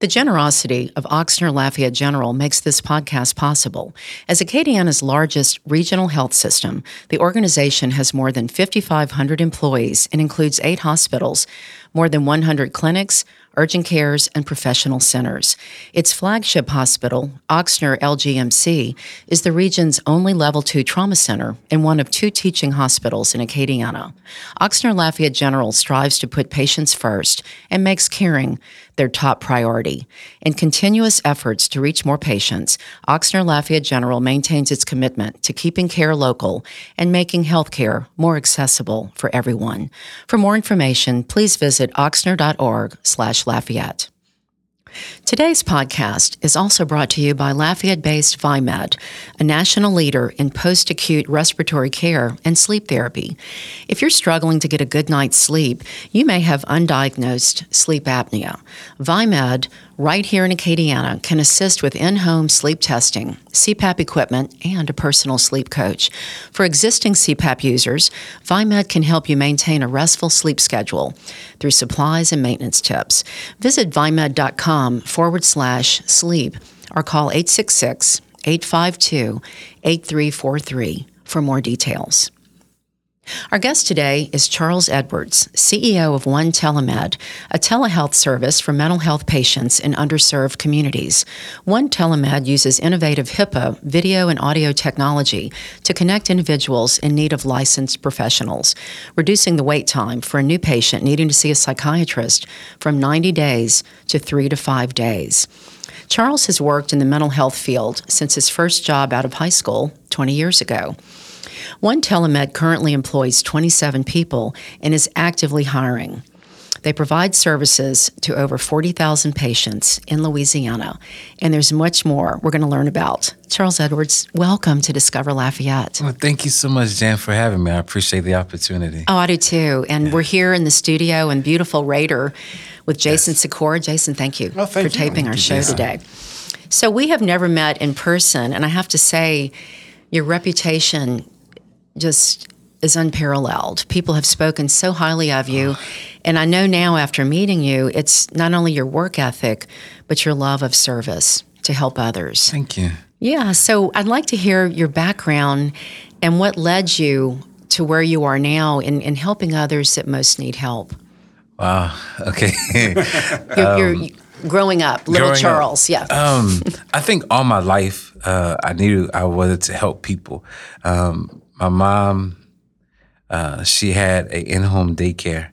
The generosity of Ochsner Lafayette General makes this podcast possible. As Acadiana's largest regional health system, the organization has more than 5,500 employees and includes eight hospitals, more than 100 clinics, urgent cares, and professional centers. Its flagship hospital, Ochsner LGMC, is the region's only level 2 trauma center and one of two teaching hospitals in Acadiana. Ochsner Lafayette General strives to put patients first and makes caring their top priority. In continuous efforts to reach more patients, Ochsner Lafayette General maintains its commitment to keeping care local and making healthcare more accessible for everyone. For more information, please visit ochsner.org/lafayette. Today's podcast is also brought to you by Lafayette based Viemed, a national leader in post acute respiratory care and sleep therapy. If you're struggling to get a good night's sleep, you may have undiagnosed sleep apnea. Viemed right here in Acadiana can assist with in home sleep testing, CPAP equipment, and a personal sleep coach. For existing CPAP users, Viemed can help you maintain a restful sleep schedule through supplies and maintenance tips. Visit viemed.com forward slash sleep or call 866 852 8343 for more details. Our guest today is Charles Edwards, CEO of One Telemed, a telehealth service for mental health patients in underserved communities. One Telemed uses innovative HIPAA video and audio technology to connect individuals in need of licensed professionals, reducing the wait time for a new patient needing to see a psychiatrist from 90 days to three to five days. Charles has worked in the mental health field since his first job out of high school 20 years ago. One Telemed currently employs 27 people and is actively hiring. They provide services to over 40,000 patients in Louisiana, and there's much more we're going to learn about. Charles Edwards, welcome to Discover Lafayette. Well, thank you so much, Jan, for having me. I appreciate the opportunity. Oh, I do too. And yeah. we're here in the studio in beautiful Raider with Jason yes. Sikora. Jason, thank you well, thank for taping you. our show today. So we have never met in person, and I have to say, your reputation just is unparalleled. People have spoken so highly of you. And I know now after meeting you, it's not only your work ethic, but your love of service to help others. Thank you. Yeah. So I'd like to hear your background and what led you to where you are now in, in helping others that most need help. Wow. Okay. you're, you're, um, growing up, little growing Charles. Up, yeah. Um, I think all my life, uh, I knew I wanted to help people. Um, my mom, uh, she had a in-home daycare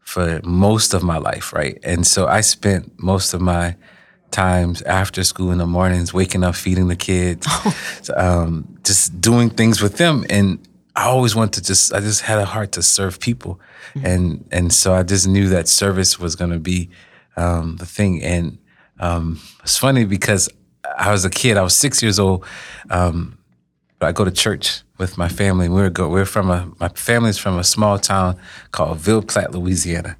for most of my life, right? And so I spent most of my times after school in the mornings, waking up, feeding the kids, um, just doing things with them. And I always wanted to just, I just had a heart to serve people. Mm-hmm. And, and so I just knew that service was going to be um, the thing. And um, it's funny because I was a kid, I was six years old. Um, I go to church with my family. We're go, we're from a my family's from a small town called Ville Platte, Louisiana.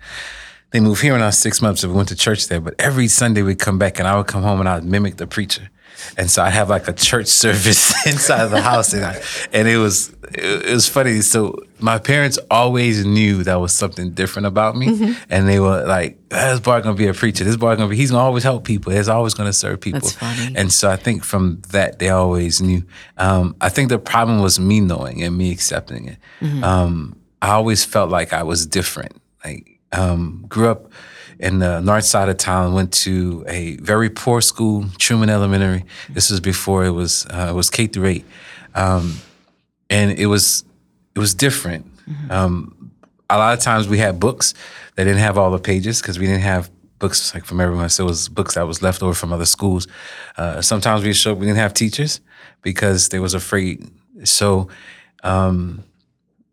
They moved here when I was six months, so we went to church there. But every Sunday we'd come back, and I would come home and I would mimic the preacher. And so I have like a church service inside of the house, and, I, and it was it, was funny. So my parents always knew that was something different about me, mm-hmm. and they were like, ah, "This boy gonna be a preacher. This boy gonna be he's gonna always help people. He's always gonna serve people." That's funny. And so I think from that they always knew. Um, I think the problem was me knowing and me accepting it. Mm-hmm. Um, I always felt like I was different. Like um, grew up in the north side of town. Went to a very poor school, Truman Elementary. This was before it was uh, it was K through eight, um, and it was it was different. Mm-hmm. Um, a lot of times we had books that didn't have all the pages because we didn't have books like from everyone. So it was books that was left over from other schools. Uh, sometimes we showed we didn't have teachers because they was afraid. So um,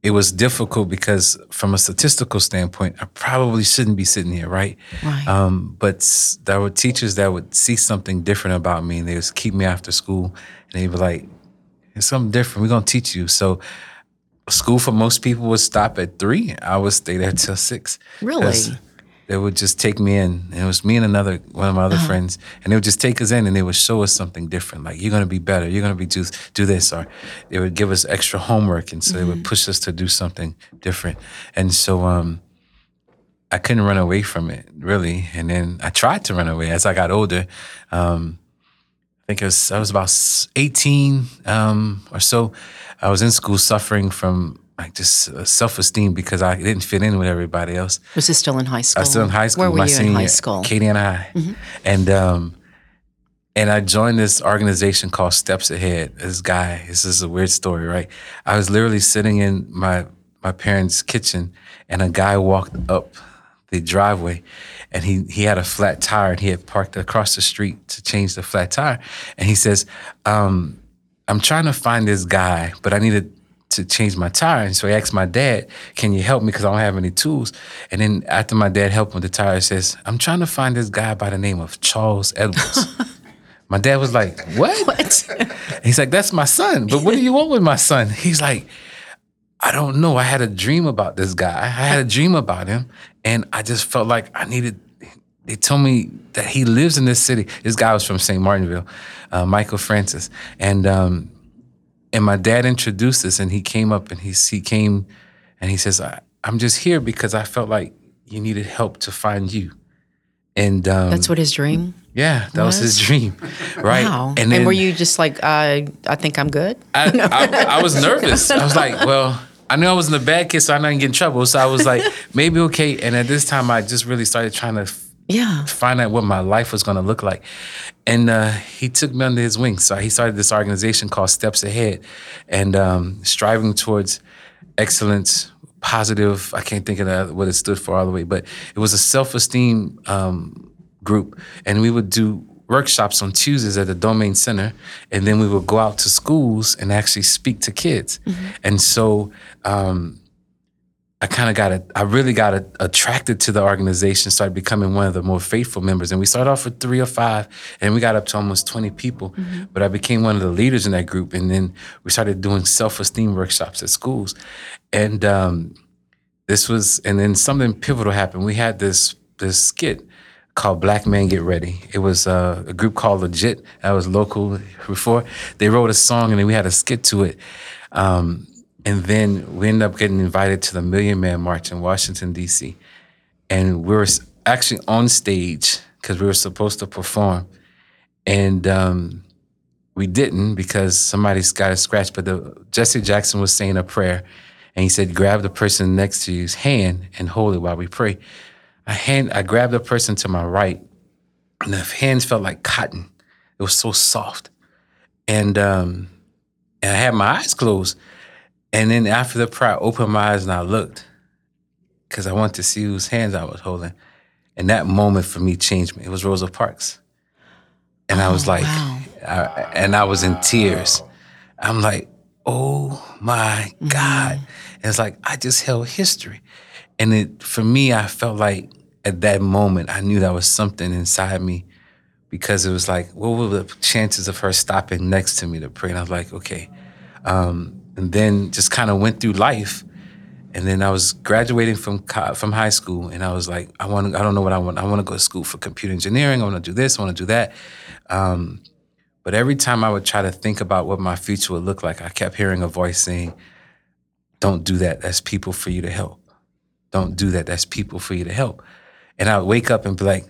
it was difficult because from a statistical standpoint, I probably shouldn't be sitting here, right? Right. Um, but there were teachers that would see something different about me, and they would keep me after school, and they'd be like, "It's something different. We're gonna teach you." So school for most people would stop at three. I would stay there till six. Really? They would just take me in. And it was me and another one of my other friends, and they would just take us in and they would show us something different. Like you're gonna be better. You're gonna be do do this, or they would give us extra homework, and so they would push us to do something different. And so um, I couldn't run away from it really. And then I tried to run away as I got older. Um, I think it was I was about 18 um, or so. I was in school suffering from like just uh, self esteem because I didn't fit in with everybody else. Was this still in high school? I was still in high school. Where were my you senior, in high school? Mm-hmm. Katie and I, and um, and I joined this organization called Steps Ahead. This guy, this is a weird story, right? I was literally sitting in my my parents' kitchen, and a guy walked up the driveway, and he he had a flat tire, and he had parked across the street to change the flat tire, and he says, um, "I'm trying to find this guy, but I need To change my tire, and so he asked my dad, "Can you help me? Because I don't have any tools." And then after my dad helped him with the tire, he says, "I'm trying to find this guy by the name of Charles Edwards." my dad was like, "What?" What? He's like, "That's my son." But what do you want with my son? He's like, "I don't know. I had a dream about this guy. I had a dream about him, and I just felt like I needed." They told me that he lives in this city. This guy was from St. Martinville, uh, Michael Francis, and um, and my dad introduced us, and he came up and he he came, and he says, I, "I'm just here because I felt like you needed help to find you." And um, That's what his dream. yeah, that was his dream, right? Wow. And, And were you just like, uh, I think I'm good? I, I, I was nervous. I was like, well, I knew I was in a bad kid, so I didn't get in trouble. So I was like, maybe okay. And at this time, I just really started trying to Yeah. find out what my life was going to look like. And uh, he took me under his wing. So he started this organization called Steps Ahead, and um, striving towards excellence, positive. I can't think of what it stood for all the way, but it was a self-esteem um, group, and we would do workshops on Tuesdays at the Domain Center, and then we would go out to schools and actually speak to kids. And so um, I kind of got it. I really got a, attracted to the organization, started becoming one of the more faithful members. And we started off with three or five, and we got up to almost 20 people. But I became one of the leaders in that group. And then we started doing self esteem workshops at schools. And um, this was, and then something pivotal happened. We had this this skit called Black Man Get Ready. It was uh, a group called Legit that was local before. They wrote a song and then we had a skit to it. Um, and then we ended up getting invited to the Million Man March in Washington, D.C. And we were actually on stage because we were supposed to perform. And um, we didn't because somebody's got a scratch. But the, Jesse Jackson was saying a prayer, and he said, "Grab the person next to you's hand and hold it while we pray." I hand, I grabbed the person to my right, and the hands felt like cotton. It was so soft, and um, and I had my eyes closed. And then after the prayer, I opened my eyes and I looked because I wanted to see whose hands I was holding. And that moment for me changed me. It was Rosa Parks. And I was like, wow. I, and I was in tears. I'm like, oh my God. And it's like, I just held history. And it, for me, I felt like at that moment, I knew that was something inside me because it was like, what were the chances of her stopping next to me to pray? And I was like, okay. Um, and then just kind of went through life. And then I was graduating from from high school, and I was like, I want, I don't know what I want. I want to go to school for computer engineering. I want to do this. I want to do that. Um, but every time I would try to think about what my future would look like, I kept hearing a voice saying, "Don't do that. That's people for you to help. Don't do that. That's people for you to help." And I would wake up and be like,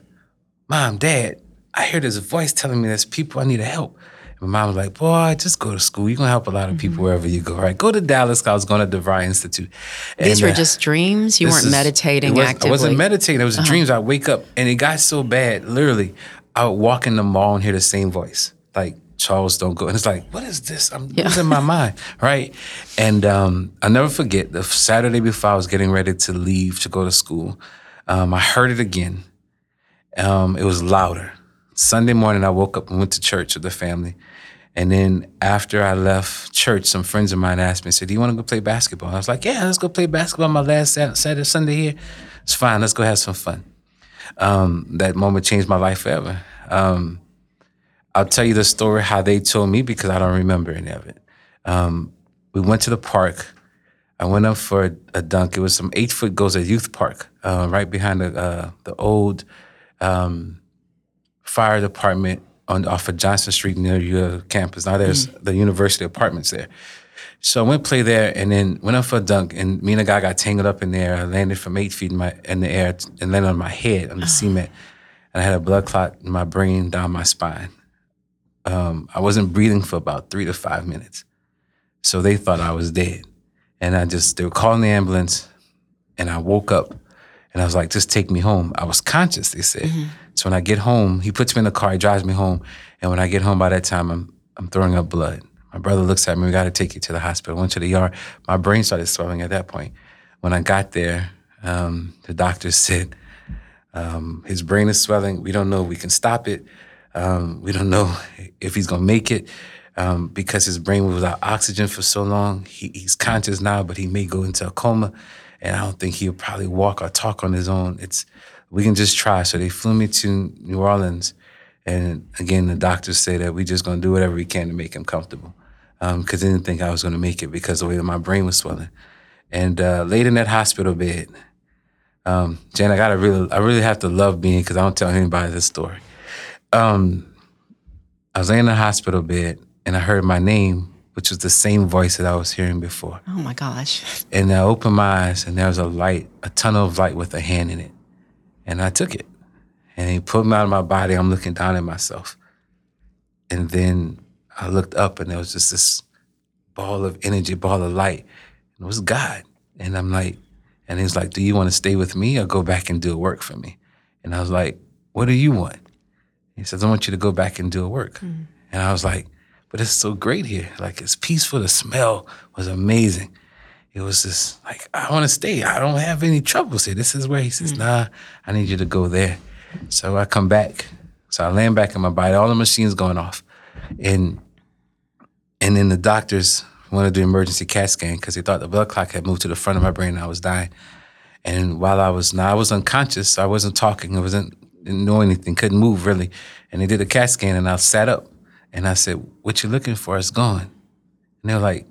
"Mom, Dad, I hear this voice telling me there's people I need to help." And my mom was like, "Boy, just go to school. You're gonna help a lot of people wherever you go. Right? Go to Dallas. I was going to DeVry Institute. These were uh, just dreams. You weren't is- meditating was, actively. Uh-huh. I wasn't meditating. It was dreams. I wake up and it got so bad. Literally, I would walk in the mall and hear the same voice, like Charles, don't go. And it's like, what is this? I'm losing my mind, right? And um, I never forget the Saturday before I was getting ready to leave to go to school. Um, I heard it again, Um, it was louder. Sunday morning, I woke up and went to church with the family. And then after I left church, some friends of mine asked me, said, Do you want to go play basketball? I was like, Yeah, let's go play basketball my last Saturday, Sunday here. It's fine. Let's go have some fun. Um, that moment changed my life forever. Um, I'll tell you the story how they told me because I don't remember any of it. Um, we went to the park. I went up for a, a dunk. It was some eight foot goals at Youth Park, uh, right behind the uh, the old um, fire department on off of Johnson Street near your campus. Now there's mm. the university apartments there. So I went play there and then went up for a dunk and me and a guy got tangled up in there. I landed from eight feet in, my, in the air and landed on my head on the ah. cement. And I had a blood clot in my brain down my spine. Um, I wasn't breathing for about three to five minutes. So they thought I was dead. And I just, they were calling the ambulance and I woke up and I was like, just take me home. I was conscious, they said. Mm-hmm. So when I get home, he puts me in the car, he drives me home. And when I get home by that time, I'm, I'm throwing up blood. My brother looks at me, we got to take you to the hospital. Went to the ER. My brain started swelling at that point. When I got there, um, the doctor said, um, his brain is swelling. We don't know if we can stop it. Um, we don't know if he's gonna make it um, because his brain was without oxygen for so long. He, he's conscious now, but he may go into a coma, and I don't think he'll probably walk or talk on his own. It's we can just try. So they flew me to New Orleans, and again, the doctors say that we just gonna do whatever we can to make him comfortable because they didn't think I was gonna make it because the way that my brain was swelling. And uh, laid in that hospital bed, um, I gotta really, I really have to love being because I don't tell anybody this story. Um, I was laying in the hospital bed and I heard my name, which was the same voice that I was hearing before. Oh my gosh. And I opened my eyes and there was a light, a tunnel of light with a hand in it. And I took it. And he pulled me out of my body. I'm looking down at myself. And then I looked up and there was just this ball of energy, ball of light. And it was God. And I'm like, and he's like, Do you want to stay with me or go back and do a work for me? And I was like, What do you want? He says, I want you to go back and do a work. Mm. And I was like, But it's so great here. Like it's peaceful. The smell was amazing. It was just like, I want to stay. I don't have any troubles here. This is where he says, hmm. Nah, I need you to go there. So I come back. So I land back in my body, all the machines going off. And and then the doctors wanted to do emergency CAT scan because they thought the blood clot had moved to the front of my brain and I was dying. And while I was now I was unconscious, I wasn't talking, I wasn't didn't know anything, couldn't move really. And they did a CAT scan and I sat up and I said, What you looking for is gone. And they were like,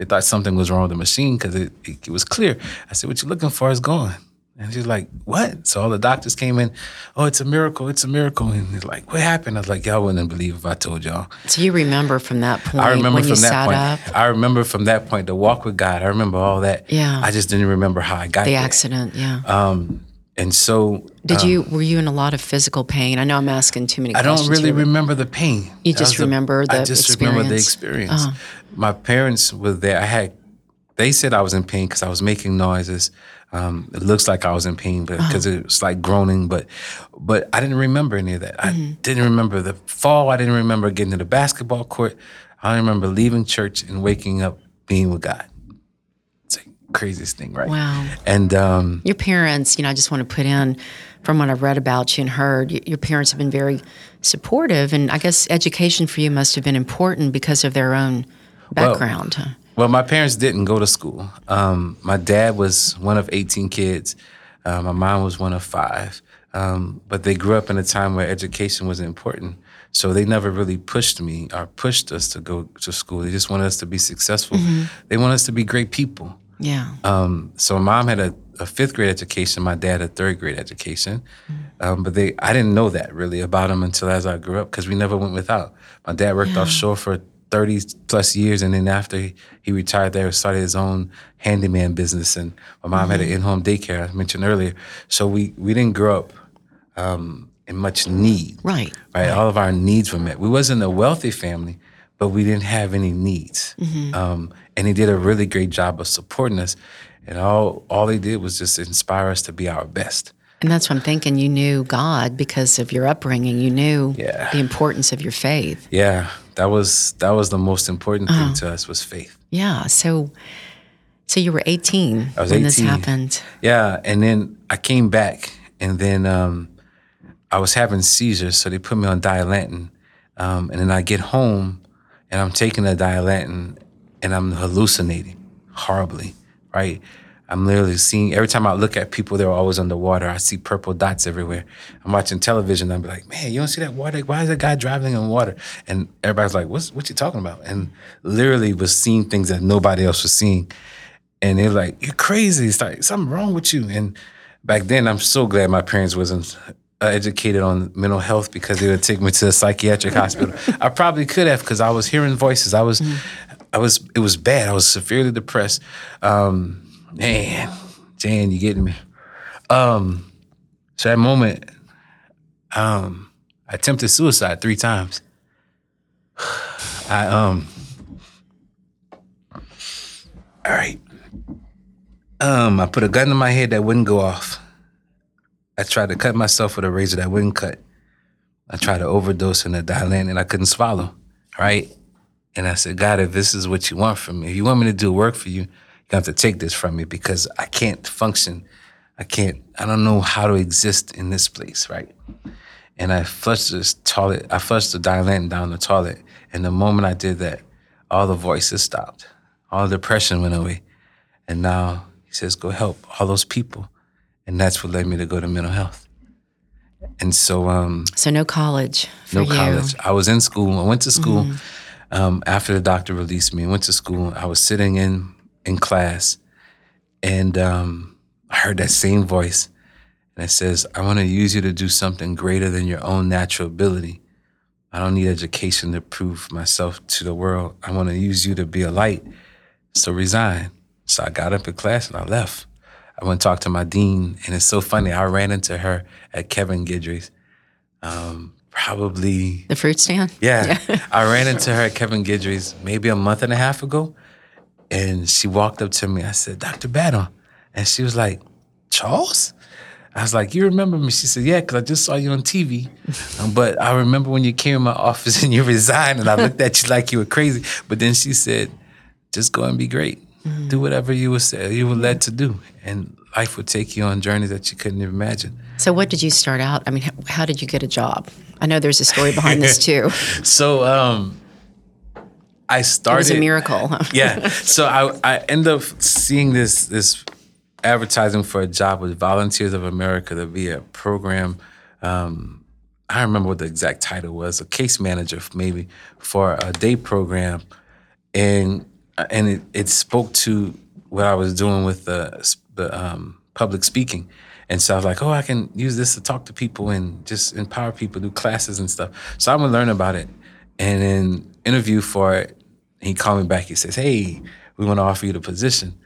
they thought something was wrong with the machine because it, it, it was clear. I said, What you looking for is gone. And she's like, What? So all the doctors came in, Oh, it's a miracle, it's a miracle. And he's like, What happened? I was like, Y'all wouldn't believe if I told y'all. So you remember from that point I remember when from you that sat point. up, I remember from that point the walk with God. I remember all that. Yeah. I just didn't remember how I got the there. accident, yeah. Um, and so Did um, you were you in a lot of physical pain? I know I'm asking too many questions. I don't really here, remember the pain. You just was the- remember I the just remember the experience. experience. Uh-huh. My parents were there. I had. They said I was in pain because I was making noises. Um, it looks like I was in pain, but Uh-huh. because it was like groaning. But, but I didn't remember any of that. Mm-hmm. I didn't remember the fall. I didn't remember getting to the basketball court. I remember leaving church and waking up being with God. Craziest thing, right? Wow. And um, Your parents, you know, I just want to put in from what I've read about you and heard, your parents have been very supportive, and I guess education for you must have been important because of their own background. huh? Well, my parents didn't go to school. Um, my dad was one of 18 kids. Uh, my mom was one of five. Um, but they grew up in a time where education was important. So they never really pushed me or pushed us to go to school. They just wanted us to be successful. They want us to be great people. Yeah. Um, so my mom had a, a fifth grade education. My dad a third grade education. Um, but they, I didn't know that really about them until as I grew up because we never went without. My dad worked offshore for 30 plus years, and then after he, retired there, started his own handyman business. And my mom had an in-home daycare I mentioned earlier. So we we didn't grow up um, in much need Right. right? All of our needs were met. We wasn't a wealthy family, but we didn't have any needs. Mm-hmm. Um, and he did a really great job of supporting us. And all all he did was just inspire us to be our best. And that's what I'm thinking. You knew God because of your upbringing. You knew Yeah. the importance of your faith. Yeah, that was that was the most important Uh-huh. thing to us was faith. Yeah. So, so you were 18 I was when this happened. Yeah, and then I came back, and then um, I was having seizures, so they put me on Dilantin. Um, and then I get home and I'm taking a Dilantin and I'm hallucinating horribly, right? I'm literally seeing every time I look at people, they're always underwater. I see purple dots everywhere. I'm watching television. I'm like, man, you don't see that water? Why is that guy driving in water? And everybody's like, what's what you talking about? And literally was seeing things that nobody else was seeing. And they're like, you're crazy. It's like something wrong with you. And back then, I'm so glad my parents wasn't educated on mental health because they would take me to a psychiatric hospital. I probably could have because I was hearing voices. I was, I was, it was bad. I was severely depressed. Um, man, Jan, you getting me? Um, so that moment, um, I attempted suicide three times. I um, all right. Um, I put a gun to my head that wouldn't go off. I tried to cut myself with a razor that wouldn't cut. I tried to overdose in the Dilantin and I couldn't swallow. Right? And I said, God, if this is what you want from me, if you want me to do work for you, you have to take this from me because I can't function. I can't, I don't know how to exist in this place, right? And I flushed this toilet, I flushed the Dilantin down the toilet. And the moment I did that, all the voices stopped. All the depression went away. And now he says, go help all those people. And that's what led me to go to mental health. And so, um, so no college. no you. college. I was in school. I went to school um, after the doctor released me. I went to school. I was sitting in in class, and um, I heard that same voice, and it says, "I want to use you to do something greater than your own natural ability. I don't need education to prove myself to the world. I want to use you to be a light. So resign." So I got up in class and I left. I went to talk to my dean, and it's so funny. I ran into her at Kevin Guidry's. Um, probably The fruit stand? yeah. I ran into her at Kevin Guidry's maybe a month and a half ago. And she walked up to me. I said, Dr. Battle," And she was like, Charles? I was like, You remember me? She said, Yeah, because I just saw you on TV. Um, but I remember when you came in my office and you resigned, and I looked at you like you were crazy. But then she said, Just go and be great. Do whatever you were you were led to do. And life would take you on journeys that you couldn't even imagine. So what did you start out? I mean, how, how did you get a job? I know there's a story behind this too. So um I started. It was a miracle. huh? yeah. So I I end up seeing this this advertising for a job with Volunteers of America to be a program. Um, I don't remember what the exact title was, a case manager maybe for a day program, and and it, it spoke to what I was doing with the the um, public speaking. And so I was like, oh, I can use this to talk to people and just empower people, do classes and stuff. So I'm gonna learn about it. And then interview for it. He called me back. He says, hey, we want to offer you the position.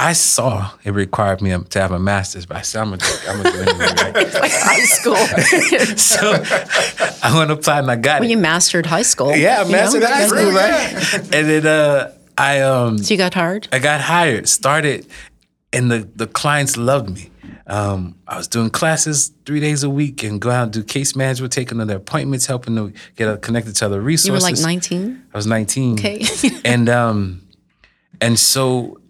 I saw it required me to have a master's, but I said, I'm gonna, I'm gonna do it anyway, right? like high school. so I went to apply and I got well, it. you mastered high school. yeah, I you know? mastered high school, right? And then uh, I um, So you got hired? I got hired, started, and the, the clients loved me. Um, I was doing classes three days a week and go out and do case management, taking their appointments, helping them get connected to other resources. You were like 19? I was 19. Okay. and um, and so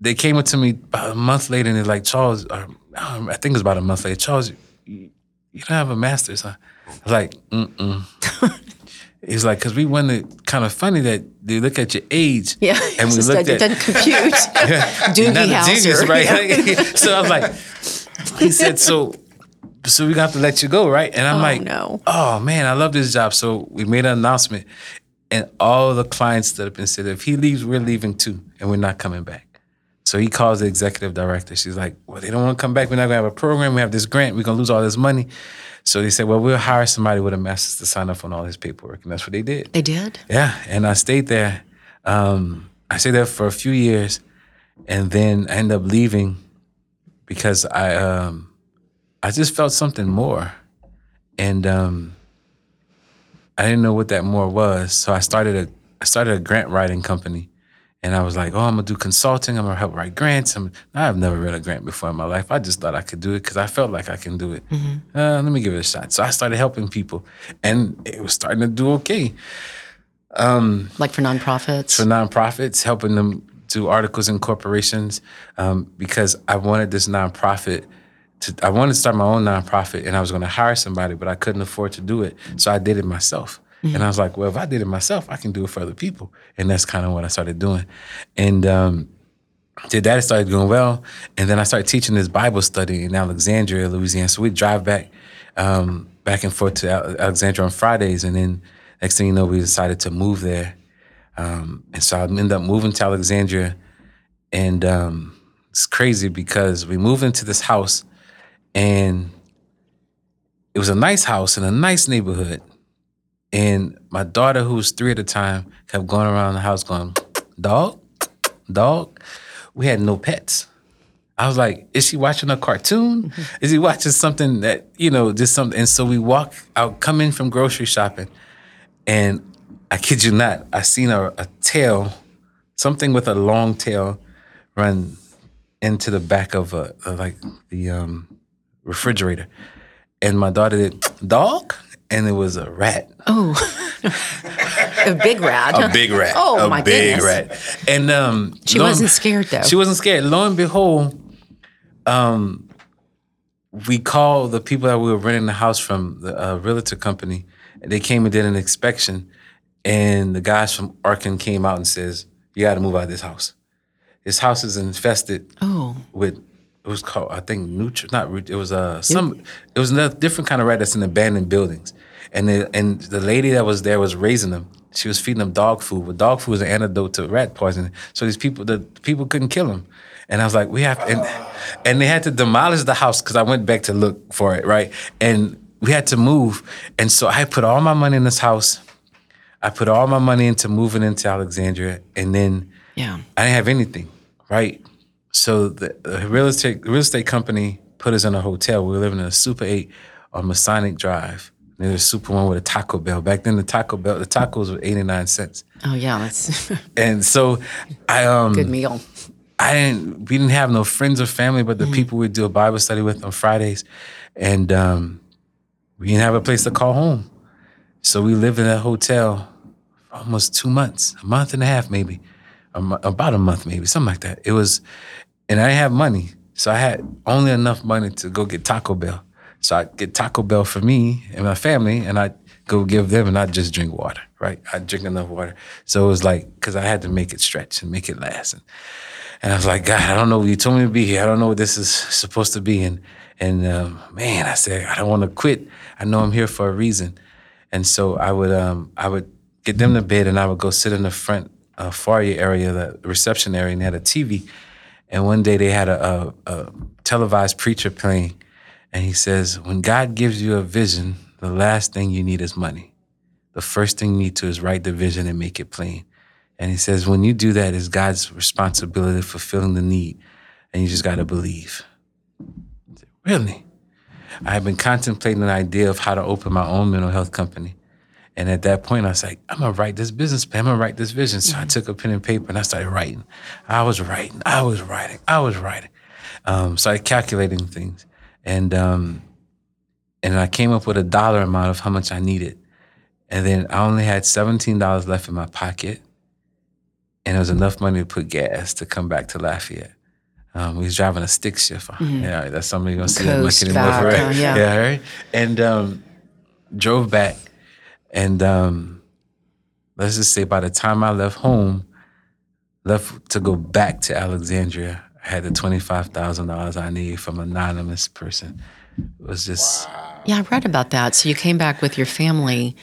they came up to me about a month later and they're like, Charles, or, um, I think it was about a month later, Charles, you, you don't have a master's, huh? I was like, mm-mm. It's like, because we wanted, kind of funny that they look at your age. Yeah. And we that- at, it doesn't compute. you're Doogie Howser. genius, right? so I was like, he said, so, so we got to let you go, right? And I'm Oh, like, no. oh man, I love this job. So we made an announcement, and all the clients stood up and said, if he leaves, we're leaving too, and we're not coming back. So he calls the executive director. She's like, well, they don't want to come back. We're not going to have a program. We have this grant. We're going to lose all this money. So they said, well, we'll hire somebody with a master's to sign up on all his paperwork. And that's what they did. They did? Yeah, and I stayed there. Um, I stayed there for a few years, and then I ended up leaving because I um, I just felt something more, and um, I didn't know what that more was. So I started a I started a grant writing company, and I was like, oh, I'm gonna do consulting. I'm gonna help write grants. I'm, I've never read a grant before in my life. I just thought I could do it because I felt like I can do it. Uh, let me give it a shot. So I started helping people, and it was starting to do okay Like for nonprofits? for nonprofits, helping them do articles in corporations, um, because I wanted this nonprofit to I wanted to start my own nonprofit, and I was going to hire somebody, but I couldn't afford to do it, so I did it myself. And I was like, well, if I did it myself, I can do it for other people, and that's kind of what I started doing, and. um did that. It started going well, and then I started teaching this Bible study in Alexandria, Louisiana. So we drive back, um, back and forth to Alexandria on Fridays, and then next thing you know, we decided to move there, um, and so I ended up moving to Alexandria, and um, it's crazy because we moved into this house, and it was a nice house in a nice neighborhood, and my daughter, who was three at the time, kept going around the house going, "Dog, dog." we had no pets. I was like, is she watching a cartoon? Is he watching something that, you know, just something? And so we walk out, come in from grocery shopping, and I kid you not, I seen a, a tail, something with a long tail run into the back of a, a like the um, refrigerator. And my daughter did, dog? And it was a rat. Oh, a big rat. A big rat. Oh, my god a my big goodness. rat. And um, She wasn't scared, though. She wasn't scared. Lo and behold, um, we called the people that we were renting the house from, the uh, realtor company. And they came and did an inspection, and the guys from Orkin came out and says, "You got to move out of this house. This house is infested Oh, with." It was called, I think, nutria. Not root. It was uh, some. It was a different kind of rat that's in abandoned buildings, and the and the lady that was there was raising them. She was feeding them dog food. But dog food is an antidote to rat poison So these people, the people couldn't kill them. And I was like, we have, and and they had to demolish the house because I went back to look for it, right? And we had to move. And so I put all my money in this house. I put all my money into moving into Alexandria, and then yeah. I didn't have anything, right? So the, the real estate real estate company put us in a hotel. We were living in a Super Eight on Masonic Drive. There's a Super One with a Taco Bell. Back then, the Taco Bell, the tacos were eighty nine cents. Oh, yeah. That's And so, I um, good meal. I didn't. We didn't have no friends or family, but the people we do a Bible study with on Fridays, and um, we didn't have a place to call home. So we lived in that hotel for almost two months, a month and a half, maybe, a mo- about a month, maybe something like that. It was, and I didn't have money, so I had only enough money to go get Taco Bell. So I get Taco Bell for me and my family, and I go give them, and I just drink water. Right, I drink enough water. So it was like because I had to make it stretch and make it last. And, and I was like, God, I don't know. You told me to be here. I don't know what this is supposed to be. And and um, man, I said, I don't want to quit. I know I'm here for a reason. And so I would um, I would get them to bed, and I would go sit in the front uh, foyer area, the reception area, and they had a TV. And one day they had a, a, a televised preacher playing, and he says, "When God gives you a vision, the last thing you need is money. The first thing you need to is write the vision and make it plain." And he says, when you do that, it's God's responsibility fulfilling the need. And you just got to believe. Really? I had been contemplating an idea of how to open my own mental health company. And at that point, I was like, I'm going to write this business plan. I'm going to write this vision. So I took a pen and paper and I started writing. I was writing. I was writing. I was writing. Um, started calculating things. And, um, and I came up with a dollar amount of how much I needed. And then I only had $17 left in my pocket and it was enough money to put gas to come back to Lafayette. Um, we was driving a stick shift. Yeah, that's something you're gonna see that much Coast anymore, right? uh, yeah. right. And um, drove back, and um, let's just say by the time I left home, left to go back to Alexandria, I had the twenty five thousand dollars I needed from an anonymous person. It was just Yeah, I read about that. So you came back with your family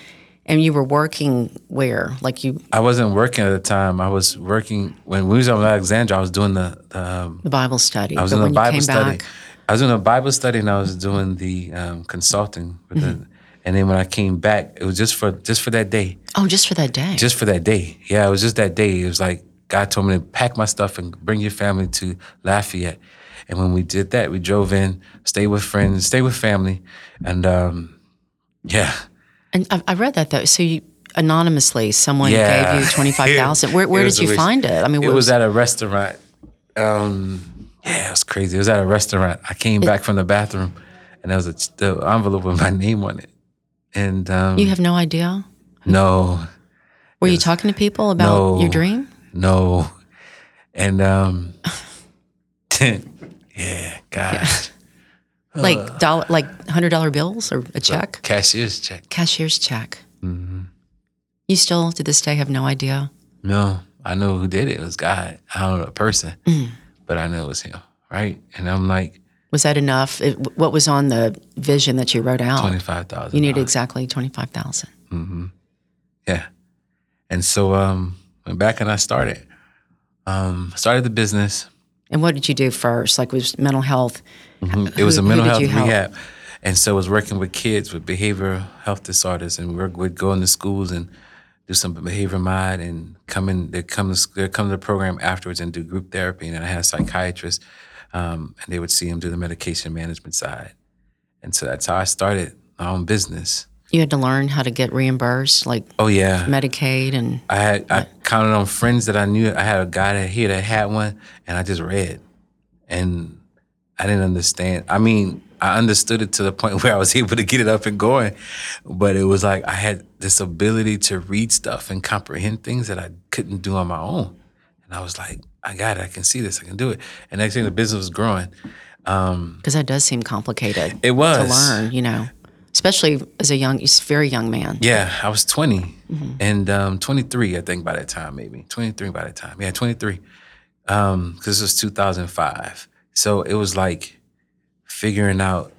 and you were working where? Like you, I wasn't working at the time. I was working when we was in Alexandria. I was doing the, the um, the Bible study. I was but in a when you Bible study. back, I was doing a Bible study and I was doing the um, consulting with the, and then when I came back, it was just for just for that day, oh, just for that day. just for that day. Yeah, it was just that day. It was like God told me to pack my stuff and bring your family to Lafayette. And when we did that, we drove in, stayed with friends, stayed with family, and um, yeah, and I, I read that though. So you anonymously, someone yeah. gave you twenty five thousand. Where, where did you a- find it? I mean, it what was at a restaurant. Um, yeah, it was crazy. It was at a restaurant. I came back from the bathroom, and there was a the envelope with my name on it. And um, you have no idea. no, Were you talking to people about No. your dream? no, and um, yeah, gosh, like dollar, like hundred dollar bills or a check, Cashier's check. cashier's check. You still to this day have no idea. No, I know who did it. It was God. I don't know a person, but I know it was him, right? And I'm like Was that enough? It, what was on the vision that you wrote out? twenty five thousand. You needed exactly twenty five thousand. Mm-hmm. Yeah. And so um went back and I started. Um started the business. And what did you do first? Like was mental health? It was a mental health you help? rehab. And so I was working with kids with behavioral health disorders and we would go into schools and do some behavior mod and come in they come to they come to the program afterwards and do group therapy and I had psychiatrists um, and they would see them do the medication management side. And so that's how I started my own business. You had to learn how to get reimbursed, like Oh yeah. Medicaid, and I had I counted on friends that I knew. I had a guy that here that had one, and I just read, and I didn't understand. I mean, I understood it to the point where I was able to get it up and going, but it was like I had this ability to read stuff and comprehend things that I couldn't do on my own, and I was like, I got it. I can see this. I can do it. And next thing, the business was growing. because that does seem complicated. It was. to learn, you know, especially as a young, he's very young man. Yeah, I was 20 and um, 23, I think, by that time, maybe 23 by that time. Yeah, 23. Um, because this was 2005. So it was like figuring out.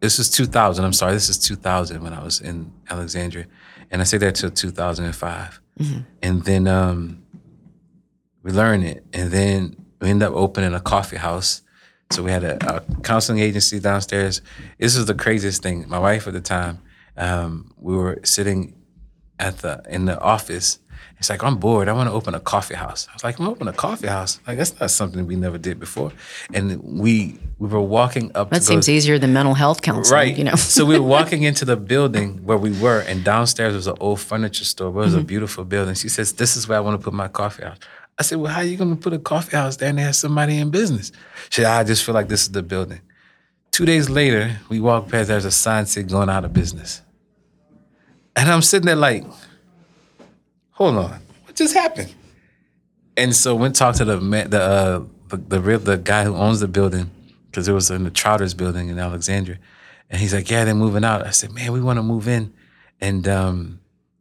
This was 2000. I'm sorry, this is 2000 when I was in Alexandria, and I say that till 2005, and then um, we learned it, and then we end up opening a coffee house. So we had a, a counseling agency downstairs. This was the craziest thing. My wife at the time, um, we were sitting at the in the office. It's like I'm bored. I want to open a coffee house. I was like, I'm open a coffee house. Like that's not something we never did before. And we we were walking up. That seems go, easier than mental health counseling, right. you know. so we were walking into the building where we were, and downstairs was an old furniture store. It was a beautiful building. She says, "This is where I want to put my coffee house." I said, "Well, how are you going to put a coffee house there and have somebody in business?" She said, "I just feel like this is the building." Two days later, we walk past. There's a sign saying "Going out of business," and I'm sitting there like, "Hold on, what just happened?" And so went talk to the the uh, the the, the guy who owns the building because it was in the Trotters building in Alexandria, and he's like, "Yeah, they're moving out." I said, "Man, we want to move in and um,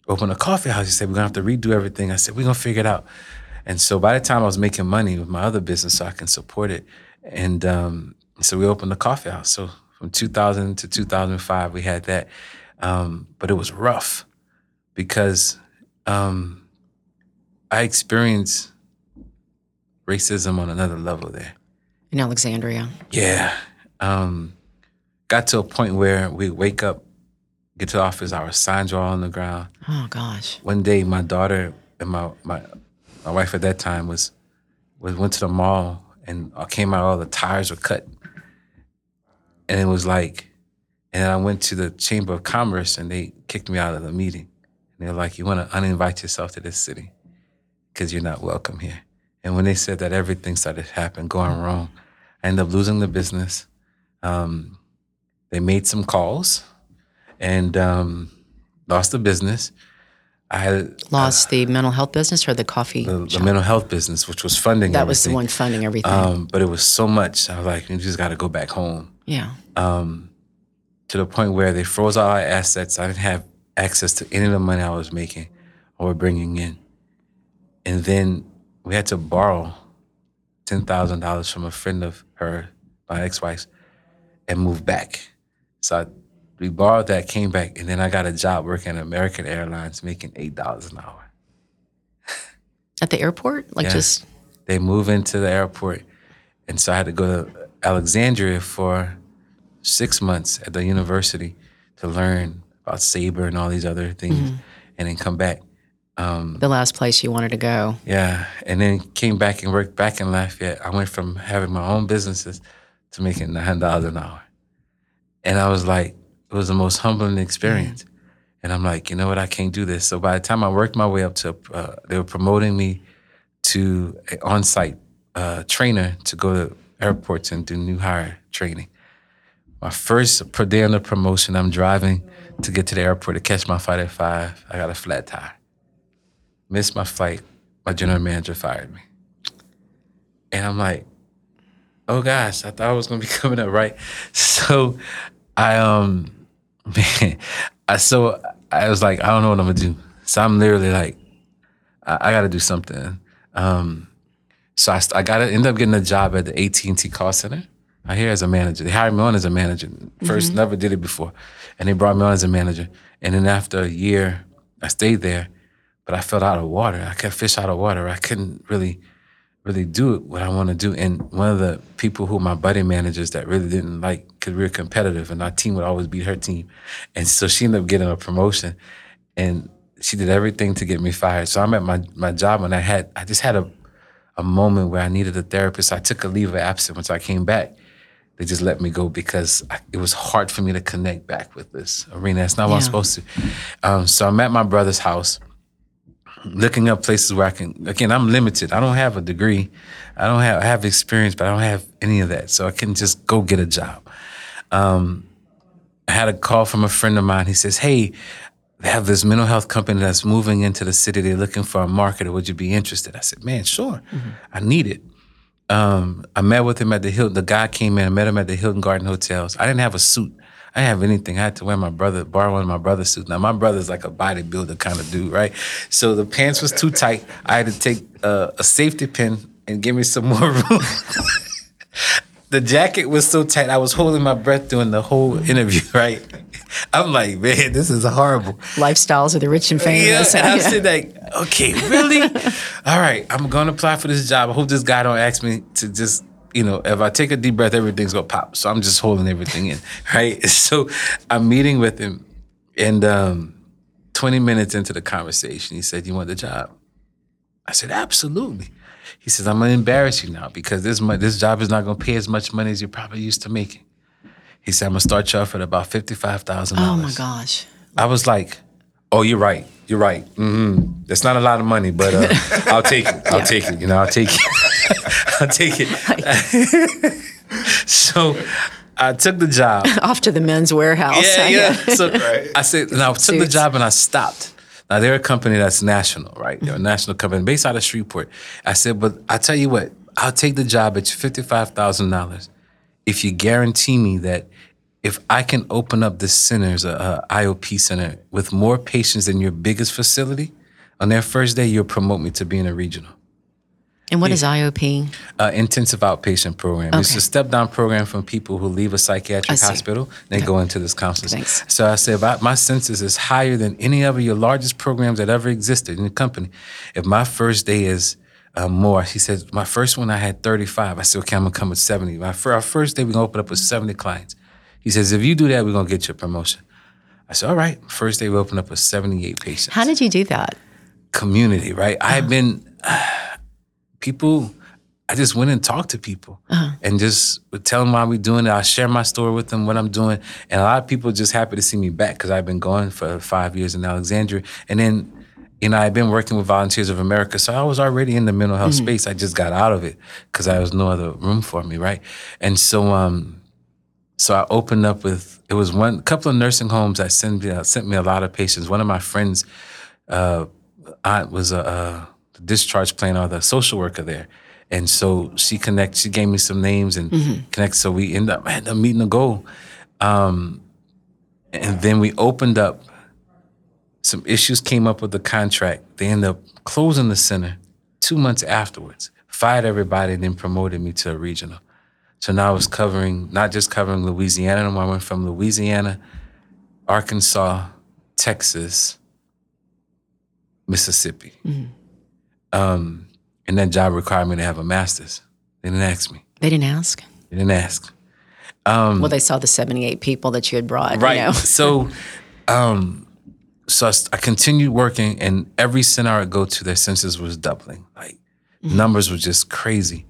open a coffee house." He said, "We're gonna have to redo everything." I said, "We're gonna figure it out." And so by the time I was making money with my other business, so I can support it, and um, so we opened the coffee house. So from 2000 to 2005, we had that, um, but it was rough because um, I experienced racism on another level there. in Alexandria. Yeah. Um, got to a point where we wake up, get to the office, our signs are all on the ground. Oh gosh. One day, my daughter and my my, my wife at that time was, was went to the mall and I came out, all the tires were cut. And it was like, and I went to the Chamber of Commerce and they kicked me out of the meeting. And they're like, you want to uninvite yourself to this city because you're not welcome here. And when they said that, everything started happening, going wrong. I ended up losing the business. Um, they made some calls and um, lost the business. I had Lost the mental health business or the coffee the, the mental health business, which was funding that was the one funding everything. Um, but it was so much. I was like, you just got to go back home. yeah. Um, to the point where they froze all our assets. I didn't have access to any of the money I was making or bringing in. And then we had to borrow ten thousand dollars from a friend of her, my ex-wife's, and move back. So I, we borrowed that, came back, and then I got a job working at American Airlines, making eight dollars an hour. At the airport? Like Yeah. just they move into the airport. And so I had to go to Alexandria for six months at the university to learn about Sabre and all these other things mm-hmm. and then come back. Um, the last place you wanted to go. Yeah. And then came back and worked back in Lafayette. I went from having my own businesses to making nine dollars an hour. And I was like, it was the most humbling experience. And I'm like, you know what, I can't do this. So by the time I worked my way up to, uh, they were promoting me to an on-site uh, trainer to go to airports and do new hire training. My first per day on the promotion, I'm driving to get to the airport to catch my flight at five. I got a flat tire. Missed my flight. My general manager fired me. And I'm like, oh gosh, I thought I was gonna be coming up right. So I um man, I so I was like, I don't know what I'm gonna do. So I'm literally like, I, I got to do something. Um, so I, I got to end up getting a job at the AT&T call center. I hear as a manager. They hired me on as a manager. 1st never did it before, and they brought me on as a manager. And then after a year, I stayed there, but I felt out of water. I kept fish out of water. I couldn't really, really do what I want to do. And one of the people who my buddy managers that really didn't like, because we were competitive, and our team would always beat her team, and so she ended up getting a promotion, and she did everything to get me fired. So I'm at my my job, and I had I just had a a moment where I needed a therapist. I took a leave of absence. Once I came back, they just let me go because I, it was hard for me to connect back with this arena. That's not what I'm supposed to. Um, so I'm at my brother's house, looking up places where I can. Again, I'm limited. I don't have a degree. I don't have I have experience, but I don't have any of that. So I can just go get a job. Um, I had a call from a friend of mine. He says, "Hey." They have this mental health company that's moving into the city. They're looking for a marketer. Would you be interested? I said, man, sure. I need it um, I met with him at the Hilton. The guy came in. I met him at the Hilton Garden Hotels. I didn't have a suit. I have anything. I had to wear my brother, borrow one of my brother's suits. Now my brother's like a bodybuilder kind of dude, right? So the pants was too tight. I had to take uh, a safety pin and give me some more room. the jacket was so tight. I was holding my breath during the whole interview, right? I'm like, man, this is horrible. Lifestyles of the rich and famous. Yeah, and I'm sitting like, okay, really? All right, I'm gonna apply for this job. I hope this guy don't ask me to just, you know, if I take a deep breath, everything's gonna pop. So I'm just holding everything in, right? So I'm meeting with him, and um, 20 minutes into the conversation, he said, "You want the job?" I said, "Absolutely." He says, "I'm gonna embarrass you now because this mo- this job is not gonna pay as much money as you're probably used to making." He said, "I'm gonna start you off at about fifty-five thousand oh dollars." Oh my gosh. I was like, "Oh, you're right. You're right. Mm-hmm. That's not a lot of money, but uh, I'll take it. I'll take it. You know, I'll take it. I'll take it." so I took the job. Off to the Men's Wearhouse. Yeah, yeah. So I said, and I took the job and I stopped. Now they're a company that's national, right? They're a national company based out of Shreveport. I said, but I tell you what, I'll take the job at fifty-five thousand dollars if you guarantee me that if I can open up this center's a, a IOP center with more patients than your biggest facility, on their first day you'll promote me to being a regional. And what is IOP? Uh, intensive outpatient program. It's a step down program from people who leave a psychiatric hospital. They go into this counseling. Thanks. So I if I, my census is higher than any of your largest programs that ever existed in the company. If my first day is uh, more, he says, my first one I had 35. I said, okay, I'm gonna come with 70. My fir- our first day we're gonna open up with 70 clients. He says, if you do that, we're gonna get you a promotion. I said, all right. First day we open up with 78 patients How did you do that? community, right? I've been people. I just went and talked to people and just would tell them why we're doing it. I share my story with them, what I'm doing, and a lot of people just happy to see me back because I've been going for five years in Alexandria, and then. You know, I've been working with Volunteers of America, so I was already in the mental health space. I just got out of it because there was no other room for me, right? And so, um, so I opened up with it was one couple of nursing homes that sent me sent me a lot of patients. One of my friends, uh, aunt was a, a discharge planner or the social worker there, and so she connect. She gave me some names and connect. So we ended up ended up meeting a goal, um, and then we opened up. Some issues came up with the contract. They ended up closing the center two months afterwards. Fired everybody and then promoted me to a regional. So now I was covering not just covering Louisiana. anymore. I went from Louisiana, Arkansas, Texas, Mississippi. Um, and that job required me to have a master's. They didn't ask me. They didn't ask. They didn't ask. Um, Well, they saw the 78 people that you had brought. right. You know? so, um, so I, I continued working, and every center I go to, their census was doubling. Like numbers were just crazy,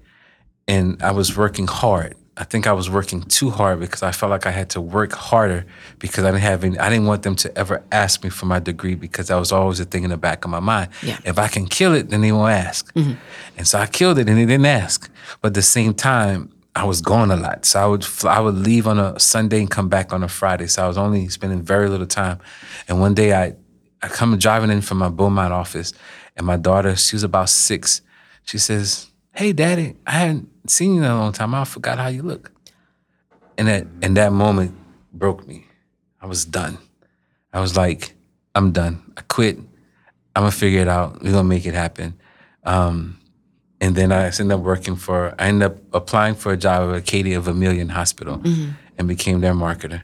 and I was working hard. I think I was working too hard because I felt like I had to work harder because I didn't have any. I didn't want them to ever ask me for my degree because that was always a thing in the back of my mind. Yeah. If I can kill it, then they won't ask. Mm-hmm. And so I killed it, and they didn't ask. But at the same time, I was going a lot. So I would I would leave on a Sunday and come back on a Friday. So I was only spending very little time. And one day I I come driving in from my Beaumont office, and my daughter, she was about six. She says, "Hey, Daddy, I hadn't seen you in a long time. I forgot how you look. And that and that moment broke me. I was done. I was like, I'm done. I quit. I'm gonna figure it out. We're gonna make it happen. Um, and then I ended up working for. I ended up applying for a job at Acadia Vermilion Hospital and became their marketer.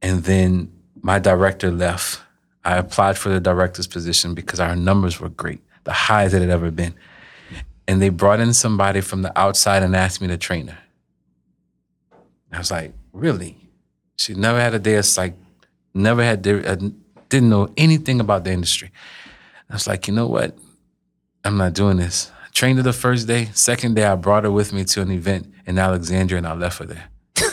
And then my director left. I applied for the director's position because our numbers were great, the highest it had ever been. And they brought in somebody from the outside and asked me to train her. I was like, really? She never had a day of psych, never had, uh, didn't know anything about the industry. I was like, you know what? I'm not doing this. I trained her the first day. Second day, I brought her with me to an event in Alexandria and I left her there.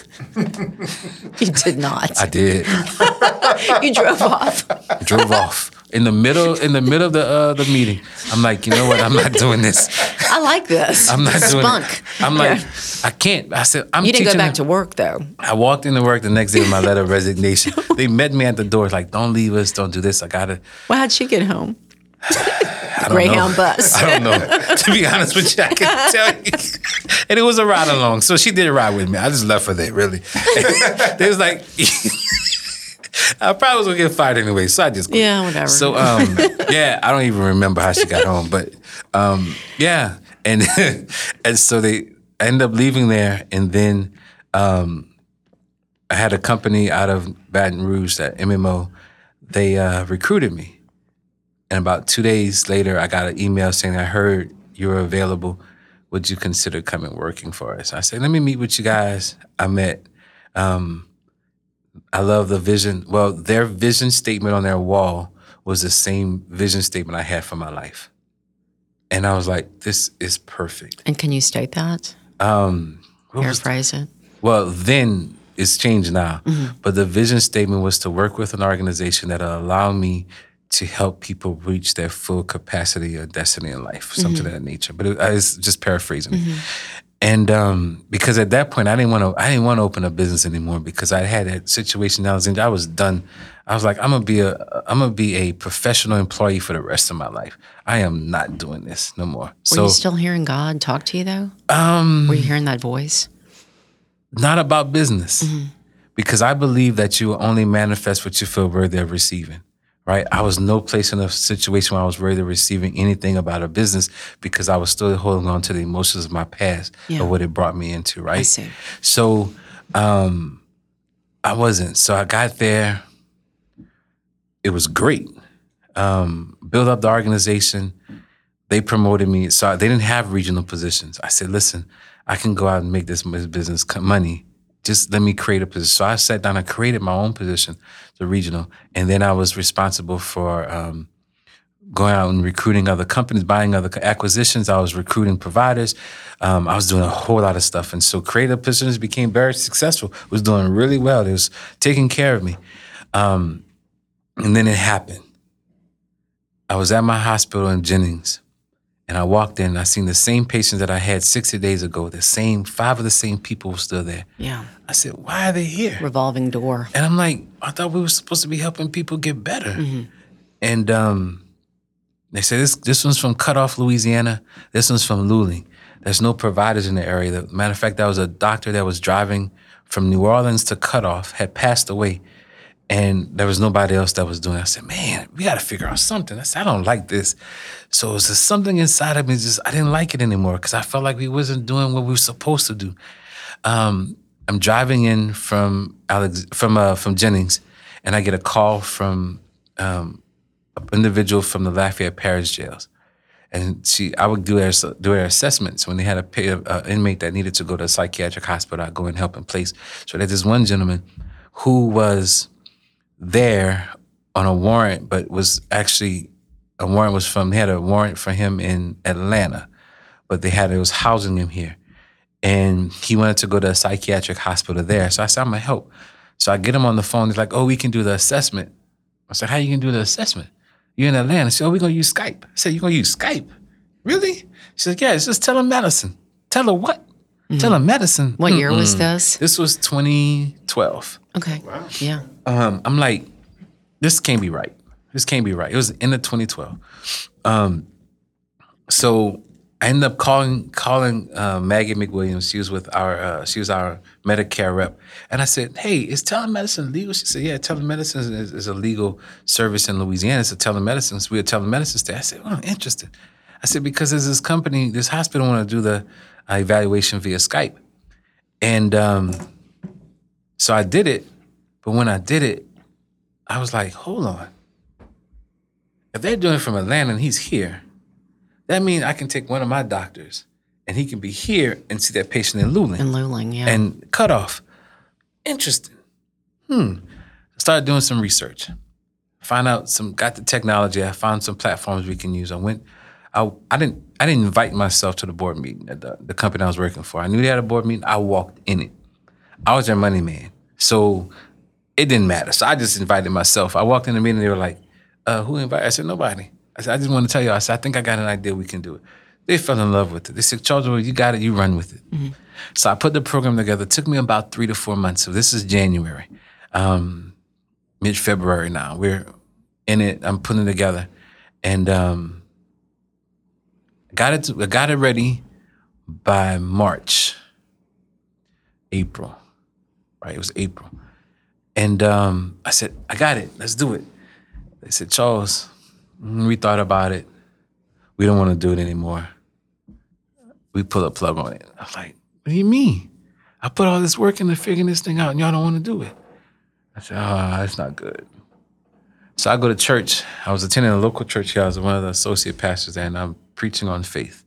You did not. I did. you drove off. I drove off in the middle in the middle of the uh, the meeting. I'm like, you know what? I'm not doing this. I like this. I'm not doing Spunk. it. I'm like. I can't. I said, I'm you didn't go back them- to work though. I walked into work the next day with my letter of resignation. they met me at the door, like, don't leave us, don't do this. I gotta. Well, how'd she get home? Greyhound know. bus. I don't know. to be honest with you, I can tell you. And it was a ride along, so she did a ride with me. I just left her there, really. they was like. I probably was gonna get fired anyway, so I just quit. Yeah, whatever. So um, yeah, I don't even remember how she got home, but um, yeah, and and so they end up leaving there, and then um, I had a company out of Baton Rouge, that MMO. They uh, recruited me, and about two days later, I got an email saying, "I heard you're available. Would you consider coming working for us?" I said, "Let me meet with you guys." I met. Um, I love the vision. Well, their vision statement on their wall was the same vision statement I had for my life. And I was like, this is perfect. And can you state that? Um, Paraphrase it. well, then it's changed now. Mm-hmm. But the vision statement was to work with an organization that allow me to help people reach their full capacity or destiny in life, something Mm-hmm. of that nature. But it, I was just paraphrasing. it. And um, because at that point I didn't want to, I didn't want to open a business anymore because I had that situation. I was in, I was done. I was like, I'm gonna be a, I'm gonna be a professional employee for the rest of my life. I am not doing this no more. Were so you still hearing God talk to you though? um, Were you hearing that voice? not about business Mm-hmm. because I believe that you will only manifest what you feel worthy of receiving. Right? I was no place in a situation where I was of receiving anything about a business because I was still holding on to the emotions of my past Yeah. of what it brought me into. Right? So um, I wasn't. So I got there. It was great. Um, built up the organization. They promoted me. So they didn't have regional positions. I said, listen, I can go out and make this business money. Just let me create a position. So I sat down and created my own position, the regional. And then I was responsible for um, going out and recruiting other companies, buying other acquisitions. I was recruiting providers. Um, I was doing a whole lot of stuff. And so creative positions became very successful, was doing really well. It was taking care of me. Um, and then it happened. I was at my hospital in Jennings and I walked in and I seen the same patients that I had 60 days ago, the same, five of the same people were still there. Yeah. I said, why are they here? Revolving door. And I'm like, I thought we were supposed to be helping people get better. And um, they said this this one's from Cut Off, Louisiana. This one's from Luling. There's no providers in the area. The matter of fact, that was a doctor that was driving from New Orleans to Cut Off, had passed away, and there was nobody else that was doing. it. I said, man, we got to figure out something. I said, I don't like this. So it was just something inside of me. Just I didn't like it anymore because I felt like we wasn't doing what we were supposed to do. Um, I'm driving in from Alex from uh, from Jennings, and I get a call from um, an individual from the Lafayette Parish jails, and she I would do their do their assessments when they had a inmate that needed to go to a psychiatric hospital. I'd go and help in place. So there's this one gentleman who was there on a warrant, but was actually a warrant was from they had a warrant for him in Atlanta, but they had it was housing him here and he wanted to go to a psychiatric hospital there. So I said, I'm gonna help. So I get him on the phone. He's like, Oh, we can do the assessment. I said, How you gonna do the assessment? You're in Atlanta. She said, Oh, we're gonna use Skype. I said, You're gonna use Skype? Really? She said, Yeah, it's just telemedicine. Tell her what? Telemedicine. Mm. What year was Mm-mm. this? This was 2012. Okay. Wow. Yeah. Um, I'm like, this can't be right. This can't be right. It was in the 2012. Um, so I ended up calling calling uh, Maggie McWilliams. She was with our uh, she was our Medicare rep, and I said, "Hey, is telemedicine legal?" She said, "Yeah, telemedicine is, is a legal service in Louisiana. It's a telemedicine. So we're a telemedicine state." I said, "Oh, interesting." I said because there's this company, this hospital want to do the uh, evaluation via Skype, and um, so I did it. But when I did it, I was like, "Hold on." If they're doing it from Atlanta and he's here, that means I can take one of my doctors and he can be here and see that patient in Luling In Luling, yeah. and cut off. Interesting. Hmm. Started doing some research. Find out some got the technology. I found some platforms we can use. I went I I didn't I didn't invite myself to the board meeting at the, the company I was working for. I knew they had a board meeting. I walked in it. I was their money man. So it didn't matter. So I just invited myself. I walked in the meeting, they were like, uh, who invited? I said, nobody. I said, I just want to tell you. I said, I think I got an idea we can do it. They fell in love with it. They said, Charles, you got it, you run with it. So I put the program together. It took me about three to four months. So this is January, um, mid February now. We're in it. I'm putting it together, and um, got it. I got it ready by March, April. Right, it was April, and um, I said, I got it. Let's do it. They said, Charles, we thought about it. We don't want to do it anymore. We pull a plug on it. I was like, what do you mean? I put all this work into figuring this thing out and y'all don't want to do it. I said, oh, that's not good. So I go to church. I was attending a local church here. I was one of the associate pastors there, and I'm preaching on faith.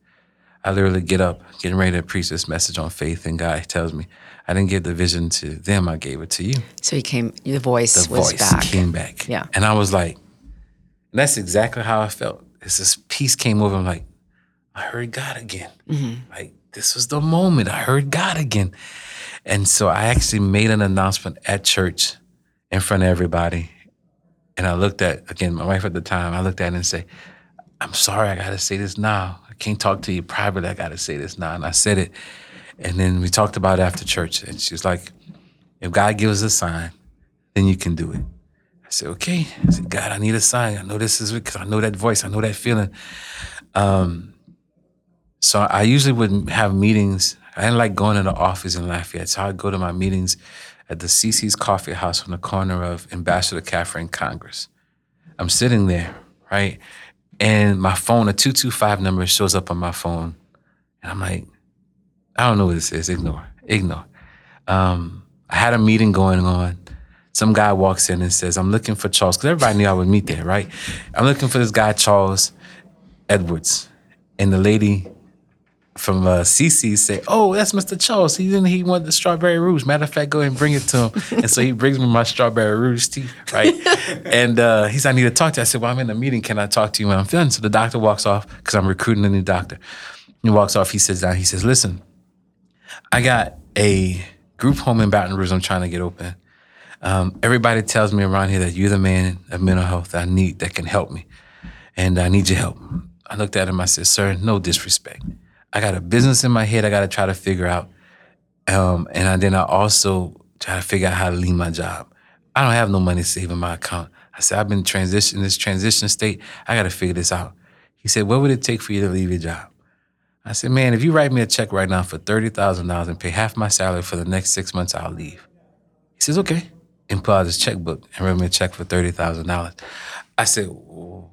I literally get up, getting ready to preach this message on faith, and God tells me, I didn't give the vision to them, I gave it to you so he came, the voice the was voice back. came back. Yeah. And I was like, that's exactly how I felt. It's this peace came over. I'm like, I heard God again. Mm-hmm. Like this was the moment I heard God again. And so I actually made an announcement at church in front of everybody. And I looked at again my wife at the time. I looked at it and say, "I'm sorry, I gotta say this now. I can't talk to you privately. I gotta say this now." And I said it, and then we talked about it after church. And she was like, "If God gives a sign, then you can do it." I said, "Okay." I said, "God, I need a sign. I know this is because I know that voice. I know that feeling." Um, so I usually would have meetings. I didn't like going to the office in Lafayette, so I'd go to my meetings at the CC's Coffee House on the corner of Ambassador and Congress. I'm sitting there, right? And my phone, a 225 number shows up on my phone. And I'm like, I don't know what this is. Ignore, ignore. Um, I had a meeting going on. Some guy walks in and says, I'm looking for Charles, because everybody knew I would meet there, right? I'm looking for this guy, Charles Edwards. And the lady from uh, CC say, "Oh, that's Mr. Charles. He didn't. He wanted the strawberry rouge. Matter of fact, go ahead and bring it to him." and so he brings me my strawberry rouge tea, right? and uh, he said, "I need to talk to you." I said, "Well, I'm in a meeting. Can I talk to you when I'm done?" So the doctor walks off because I'm recruiting a new doctor. He walks off. He sits down. He says, "Listen, I got a group home in Baton Rouge. I'm trying to get open. Um, everybody tells me around here that you're the man of mental health I need that can help me, and I need your help." I looked at him. I said, "Sir, no disrespect." I got a business in my head I got to try to figure out. Um, and I, then I also try to figure out how to leave my job. I don't have no money saved in my account. I said, I've been transition this transition state. I got to figure this out. He said, what would it take for you to leave your job? I said, man, if you write me a check right now for $30,000 and pay half my salary for the next six months, I'll leave. He says, okay. And pull out his checkbook and write me a check for $30,000. I said, Whoa.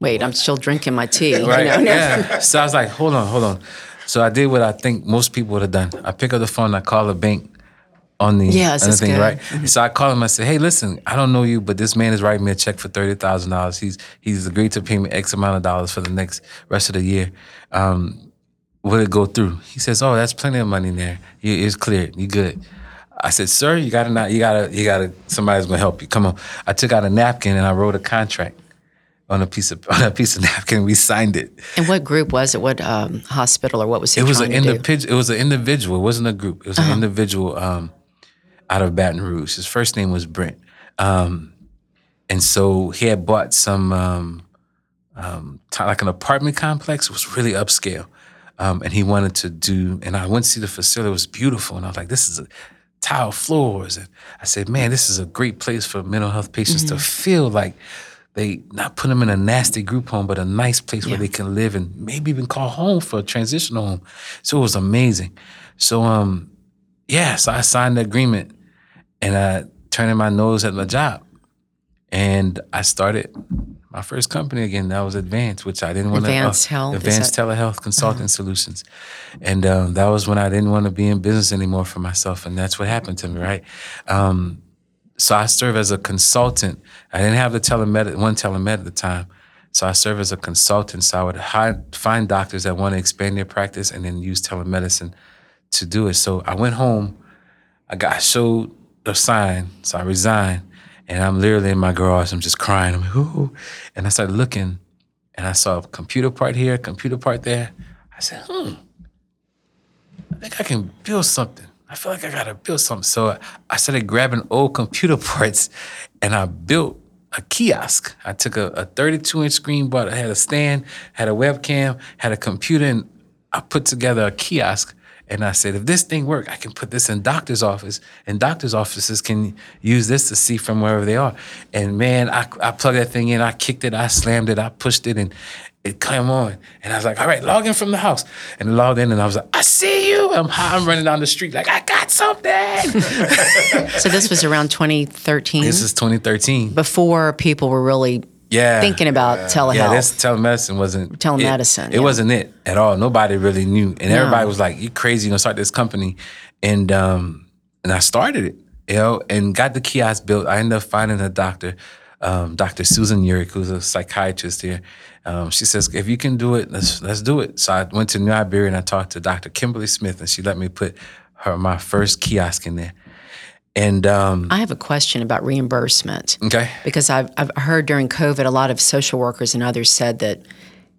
Wait, I'm still drinking my tea. you Right. know? Yeah. So I was like, hold on, hold on. So I did what I think most people would have done. I pick up the phone, I call the bank on the Yeah, this thing, good. Mm-hmm. right? So I call him. I said, "Hey, listen, I don't know you, but this man is writing me a check for thirty thousand dollars. He's he's agreed to pay me X amount of dollars for the next rest of the year. Um, will it go through?" He says, "Oh, that's plenty of money in there. It's cleared. You good." I said, "Sir, you gotta not. You gotta. You gotta. Somebody's gonna help you. Come on." I took out a napkin and I wrote a contract on a piece of on a piece of napkin. We signed it. And what group was it? What um, hospital or what was he It was an individual. It was an individual. It wasn't a group. It was an individual um, out of Baton Rouge. His first name was Brent, um, and so he had bought some um, um, t- like an apartment complex. It was really upscale, um, and he wanted to do. And I went to see the facility. It was beautiful, and I was like, "This is a tile floors." And I said, "Man, this is a great place for mental health patients to feel like." they not put them in a nasty group home, but a nice place where they can live and maybe even call home for a transitional home. So it was amazing. So um, yeah, so I signed the agreement and I turned in my nose at my job. And I started my first company again. That was Advance, which I didn't want to. Advanced Health, is Advanced that- Telehealth Consulting Solutions, and um, that was when I didn't want to be in business anymore for myself, and that's what happened to me, right? Um, so I serve as a consultant. I didn't have the telemed one telemed at the time, so I serve as a consultant. So I would find doctors that want to expand their practice and then use telemedicine to do it. So I went home. I got I showed a sign, so I resigned, and I'm literally in my garage. I'm just crying. I'm like, ooh, and I started looking, and I saw a computer part here, computer part there. I said, hmm, I think I can build something. I feel like I gotta build something. So I started grabbing old computer parts, and I built a kiosk. I took a, a 32 inch screen, but I had a stand, had a webcam, had a computer, and I put together a kiosk. And I said, if this thing work, I can put this in doctor's office, and doctor's offices can use this to see from wherever they are. And man, I, I plugged that thing in, I kicked it, I slammed it, I pushed it, and it came on. And I was like, all right, log in from the house. And I logged in, and I was like, I see you. I'm, I'm running down the street like, I got something. So this was around 2013, this is 2013. before people were really Yeah. thinking about telehealth. Yeah, this telemedicine wasn't Telemedicine, It, yeah. wasn't it at all. Nobody really knew, and No. everybody was like, "You crazy? You gonna start this company?" And um, and I started it, you know, and got the kiosk built. I ended up finding a doctor, um, Dr. Susan Urick, who's a psychiatrist here. Um, she says, "If you can do it, let's let's do it." So I went to New Iberia and I talked to Dr. Kimberly Smith, and she let me put her my first kiosk in there. And um, I have a question about reimbursement. okay, because I've, I've heard during COVID, a lot of social workers and others said that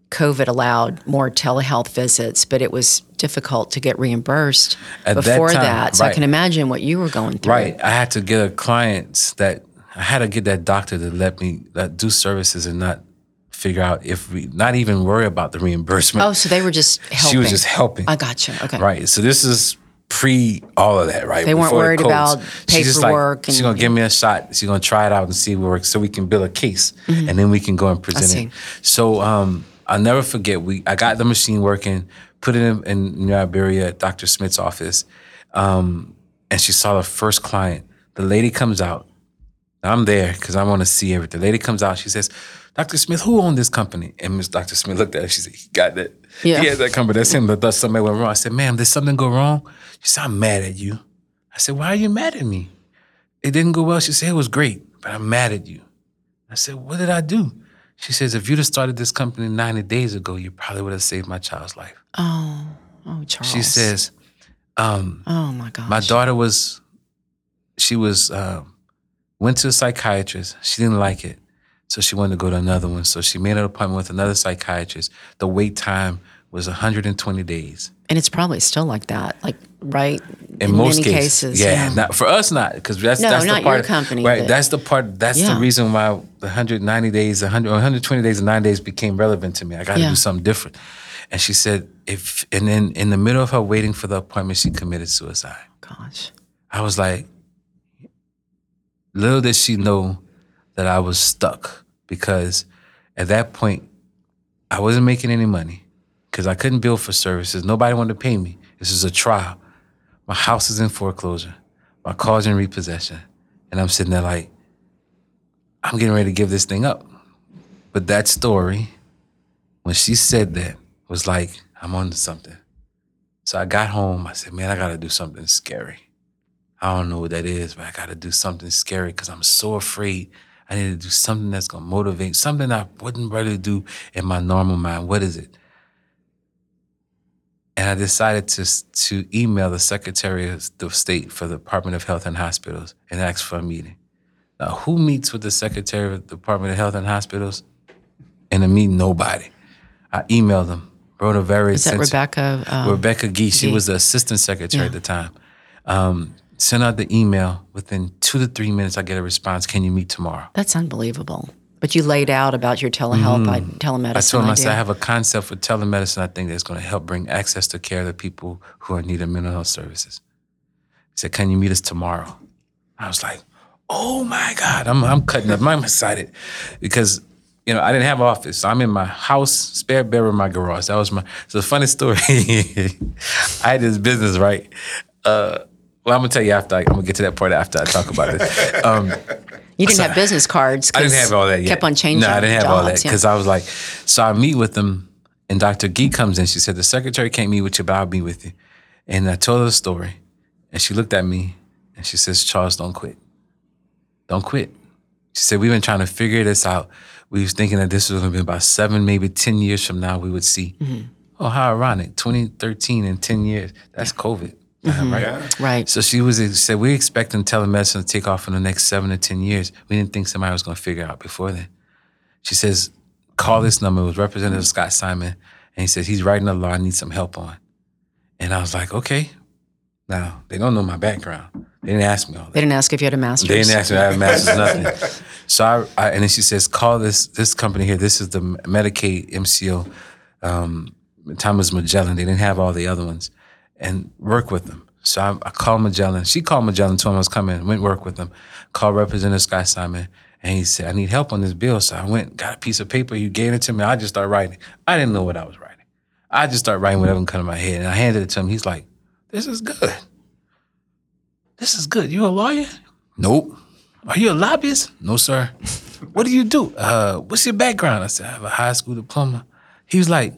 COVID allowed more telehealth visits, but it was difficult to get reimbursed At that before time, that. So I can imagine what you were going through. Right. I had to get a client that I had to get that doctor to let me that do services and not figure out if we not even worry about the reimbursement. Oh, so they were just helping. she was just helping. I gotcha. Okay. Right. So this is pre all of that, right? They weren't Before the worried codes. about She's just paperwork Like, she's gonna give me a shot. She's gonna try it out and see what works, so we can build a case, and then we can go and present Mm-hmm. it. So um, I'll never forget. We I got the machine working, put it in, in New Iberia at Dr. Smith's office, um, and she saw the first client. The lady comes out. I'm there because I want to see everything. The lady comes out. She says, "Dr. Smith, who owned this company?" And Miss Dr. Smith looked at her. She said, "He got that. Yeah. He had that company. That's him. That thought something went wrong." I said, "Ma'am, did something go wrong?" She said, "I'm mad at you." I said, "Why are you mad at me?" It didn't go well. She said, "It was great, but I'm mad at you." I said, "What did I do?" She says, "If you'd have started this company 90 days ago, you probably would have saved my child's life." Oh, oh, Charles. She says, um, "Oh my gosh." my daughter was she was um, went to a psychiatrist she didn't like it so she wanted to go to another one. So she made an appointment with another psychiatrist. The wait time was 120 days. And it's probably still like that, like right? In, most many cases, yeah, Not, for us not because that's No, that's not the your part company, right but- that's the part that's Yeah. the reason why the 190 days 100 120 days and 9 days became relevant to me. I got to Yeah. do something different. And she said if and then in the middle of her waiting for the appointment she committed suicide. Oh, gosh. I was like, little did she know that I was stuck because at that point, I wasn't making any money because I couldn't bill for services. Nobody wanted to pay me. This is a trial. My house is in foreclosure. My car's in repossession. And I'm sitting there like, I'm getting ready to give this thing up. But that story, when she said that, was like, I'm on to something. So I got home. I said, man, I got to do something scary. I don't know what that is, but I got to do something scary because I'm so afraid. I need to do something that's going to motivate, something I wouldn't really do in my normal mind. What is it? And I decided to, to email the Secretary of the State for the Department of Health and Hospitals and ask for a meeting. Now, who meets with the Secretary of the Department of Health and Hospitals? In a meeting, nobody. I emailed them, wrote a very Is that Rebekah? Um, Rebekah Gee, she was the assistant secretary Yeah. at the time. Um, sent out the email. Within two to three minutes, I get a response. Can you meet tomorrow? That's unbelievable. But you laid out about your telehealth, I telemedicine Mm. I told him, I have a concept for telemedicine I think that's going to help bring access to care to people who are in need of mental health services. He said, Can you meet us tomorrow? I was like, oh my God, I'm I'm cutting up. I'm excited because you know I didn't have an office. I'm in my house, spare bedroom, in my garage. That was my. It's a funny story. I had this business right. Uh, well, I'm gonna tell you after. I, I'm gonna get to that part after I talk about it. Um, You didn't have business cards. I didn't have all that yet. Kept on changing. No, I didn't have all that jobs, yeah. because I was like, so I meet with them, and Dr. Gee comes in. She said, the secretary can't meet with you, but I'll meet with you. And I told her the story, and she looked at me, and she says, Charles, don't quit. Don't quit. She said, we've been trying to figure this out. We was thinking that this was going to be about seven, maybe 10 years from now, we would see. Mm-hmm. Oh, how ironic. 2013 and 10 years. That's COVID. Mm-hmm. Right? Right. So she was said we're expecting telemedicine to take off in the next seven to ten years. We didn't think somebody was going to figure it out before then. She says, call this number. It was Representative Scott Simon, and he says he's writing a law I need some help on. And I was like, okay. Now they don't know my background. They didn't ask me all that. They didn't ask if you had a master's. They didn't ask me. I have a masters, nothing. So I, I, and then she says, call this this company here. This is the Medicaid MCO, um, Thomas Magellan. They didn't have all the other ones, and work with them. So I, I called Magellan. She called Magellan, told him I was coming. Went work with them. Called Representative Scott Simon, and he said, I need help on this bill. So I went, got a piece of paper. He gave it to me. I just started writing. I didn't know what I was writing. I just started writing whatever come to my head, and I handed it to him. He's like, "This is good. This is good. You a lawyer? Nope. Are you a lobbyist? No, sir. What do you do? Uh, what's your background? I said, I have a high school diploma. He was like,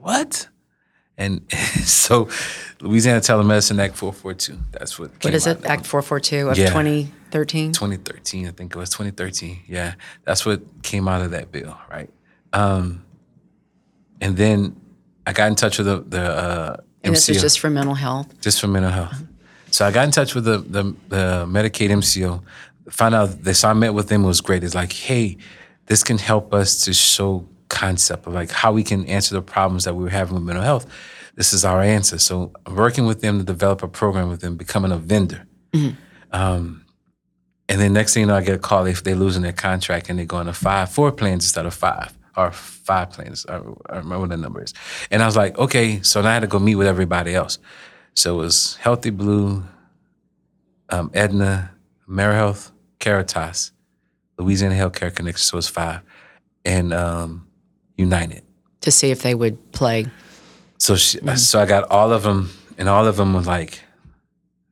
What? And so Louisiana Telemedicine Act 442. That's what What came is it? Act 442 of Yeah. 2013? 2013, I think it was 2013. Yeah, that's what came out of that bill, right? Um, and then I got in touch with the, the uh, And this is just for mental health. just for mental health. So I got in touch with the, the, the Medicaid MCO, found out this. I met with them. It was great. It's like, hey, this can help us to show concept of like how we can answer the problems that we were having with mental health. This is our answer. So working with them to develop a program with them, becoming a vendor. Um, and then next thing you know, I get a call if they're losing their contract and they're going to five, four plans instead of five, or five plans. I, I remember what the number is. And I was like, okay, so now I had to go meet with everybody else. So it was Healthy Blue, um, Aetna, AmeriHealth, Caritas, Louisiana Healthcare Connection, so it's five, and um, United. to see if they would play. So she, so I got all of them, and all of them were like,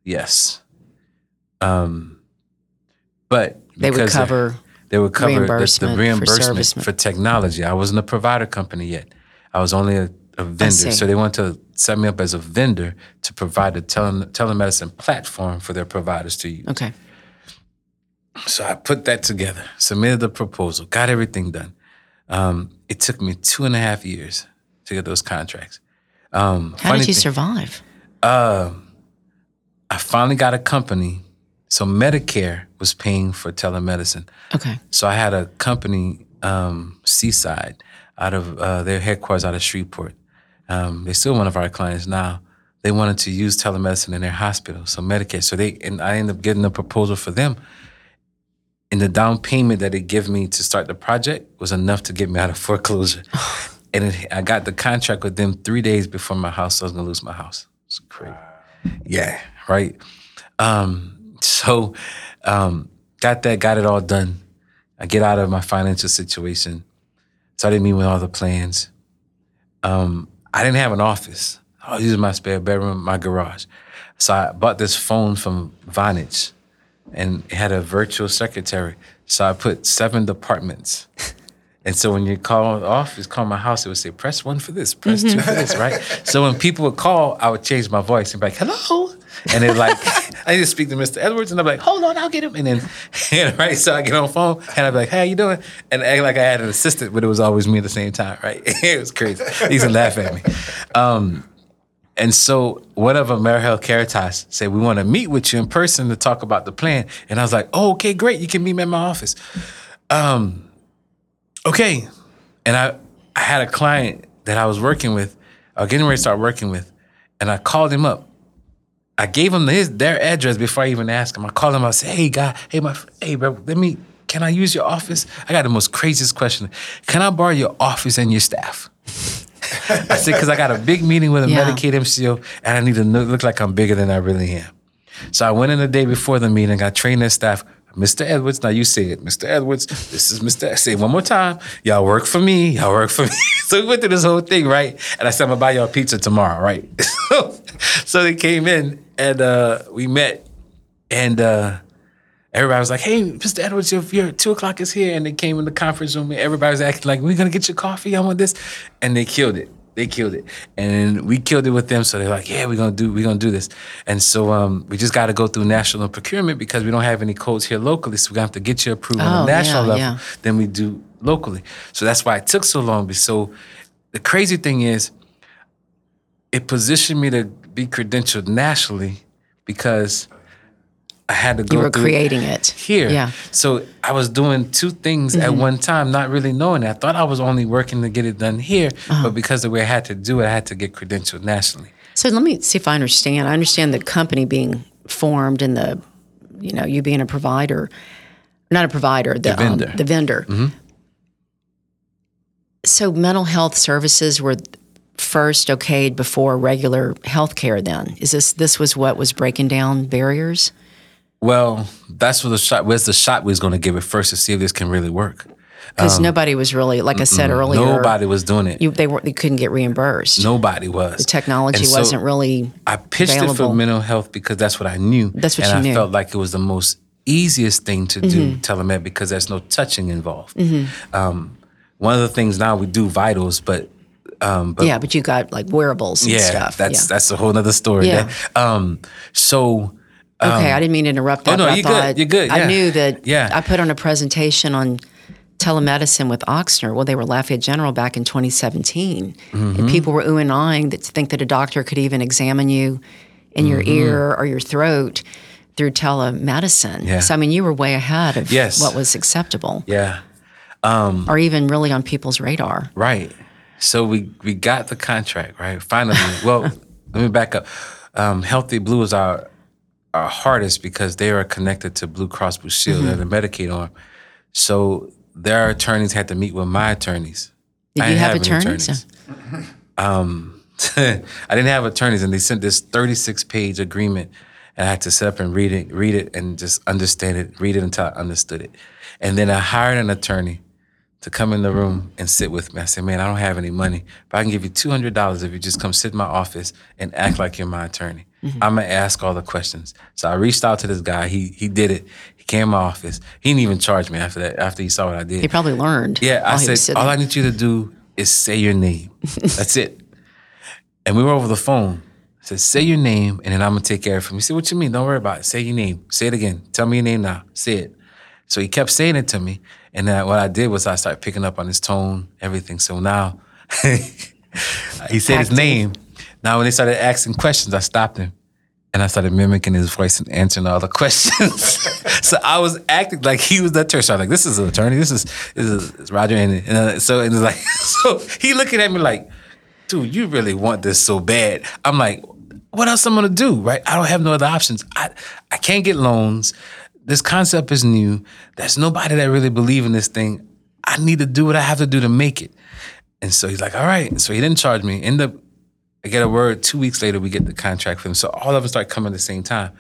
yes. Um, but They would they- cover. they would cover the- reimbursement the for reimbursement service- for, technology. I wasn't a provider company yet. I was only a, a vendor. So they wanted to set me up as a vendor to provide a tele, telemedicine platform for their providers to use. Okay. So I put that together, submitted the proposal, got everything done. Um, it took me two and a half years to get those contracts. Um, How did you thing- survive? I finally got a company. So Medicare was paying for telemedicine. Okay. So I had a company, um, Seaside, out of uh, their headquarters out of Shreveport. Um, they're still one of our clients now. They wanted to use telemedicine in their hospital, so Medicare. So they and I ended up getting a proposal for them. And the down payment that they gave me to start the project was enough to get me out of foreclosure. and it, I got the contract with them three days before my house. I was gonna lose my house. It's crazy. Yeah, right. Um, so um, got that, got it all done. I get out of my financial situation. Started meeting with all the plans. Um, I didn't have an office. I was using my spare bedroom, my garage. So I bought this phone from Vonage and had a virtual secretary. So I put seven departments. And so when you call office, call my house, it would say, press one for this, press two for this, right? So when people would call, I would change my voice and be like, hello. And they're like, I need to speak to Mr. Edwards. And I'm like, hold on, I'll get him. And then, and, right, so I get on the phone and I'm be like, how you doing? And act like I had an assistant, but it was always me at the same time, right? it was crazy. He used to laugh at me. Um, and so one of AmeriHealth Caritas said, we want to meet with you in person to talk about the plan. And I was like, oh, okay, great. You can meet me at my office. Um, okay. And I, I had a client that I was working with, or getting ready to start working with, and I called him up. I gave him his their address before I even asked him. I called him. I said, "Hey, guy, hey, my, hey, bro, let me. Can I use your office? I got the most craziest question. Can I borrow your office and your staff?" I said, "Cause I got a big meeting with a Yeah. Medicaid MCO, and I need to look, like I'm bigger than I really am." So I went in the day before the meeting. I trained their staff, Mr. Edwards. Now you say it, Mr. Edwards. This is Mr. Say it one more time. Y'all work for me. Y'all work for me. so we went through this whole thing, right? And I said, I'm gonna buy y'all pizza tomorrow, right? so they came in and uh, we met, and uh, everybody was like, "Hey, Mr. Edwards, your, your two o'clock is here." And they came in the conference room, and everybody was acting like, "We're gonna get your coffee. I want this," and they killed it. They killed it, and we killed it with them. So they're like, "Yeah, we're gonna do, we're gonna do this." And so um, we just got to go through national procurement because we don't have any codes here locally. So we have to get your approval on Oh, a national yeah, level yeah. than we do locally. So that's why it took so long. So the crazy thing is, it positioned me to be credentialed nationally because I had to go You were creating it. here. Yeah. So I was doing two things at mm-hmm. one time, not really knowing it. I thought I was only working to get it done here, but uh-huh. because of the way I had to do it, I had to get credentialed nationally. So let me see if I understand. I understand the company being formed and the, you know, you being a provider, not a provider, the, um, vendor. the vendor. Mm-hmm. So mental health services were first okayed before regular health care. Then is this this was what was breaking down barriers? Well, that's where the shot. Where's the shot we was going to give it first to see if this can really work. Because nobody was really, like I said earlier, Um, Nobody was doing it. You, they were they couldn't get reimbursed. Nobody was. the technology so wasn't really. I pitched it for mental health because that's what I knew. That's what and you I knew. Mm-hmm. felt like it was the most easiest thing to do telemed because there's no touching involved. Um, one of the things now we do vitals, but um, but yeah, but you got like wearables and yeah, stuff. that's yeah. that's a whole other story. Yeah. That- um, so Okay, I didn't mean to interrupt that. oh, no, I you're good, you're good, Yeah. I knew that Yeah. I put on a presentation on telemedicine with Ochsner. Well, they were Lafayette General back in 2017. Mm-hmm. And people were oohing and eyeing that to think that a doctor could even examine you in your Mm-hmm. ear or your throat through telemedicine. Yeah. So, I mean, you were way ahead of Yes. what was acceptable yeah, or even really on people's radar. right. So we we got the contract right finally. well, let me back up. Um, Healthy Blue is our our hardest because they are connected to Blue Cross Blue Shield. Mm-hmm. They're the Medicaid arm. So their attorneys had to meet with my attorneys. Did I you didn't have any attorneys? Um, I didn't have attorneys, and they sent this 36 page agreement, and I had to sit up and read it, read it, and just understand it, read it until I understood it. And then I hired an attorney to come in the room and sit with me. I said, "Man, I don't have any money, but I can give you two hundred dollars if you just come sit in my office and act like you're my attorney. Mm-hmm. I'm gonna ask all the questions." So I reached out to this guy. He he did it. He came to my office. He didn't even charge me after that. After he saw what I did, He probably learned. yeah, I while he was said, all I need you to do is say your name. That's it. And we were over the phone. I said, say your name, and then I'm gonna take care of him. He said, what you mean? Don't worry about it. Say your name. Say it again. Tell me your name now. Say it. So he kept saying it to me. And then what I did was I started picking up on his tone, everything. So now he said his name. Now when they started asking questions, I stopped him. And I started mimicking his voice and answering all the questions. so I was acting like he was the attorney. So I'm like, this is an attorney. This is this is Roger. And, and uh, so and like, so he looking at me like, dude, you really want this so bad. I'm like, what else I'm gonna do? Right? I don't have no other options. I I can't get loans. This concept is new. There's nobody that really believe in this thing. I need to do what I have to do to make it. And so he's like, all right. So he didn't charge me. End up, I get a word. Two weeks later, we get the contract for him. So all of us start coming at the same time.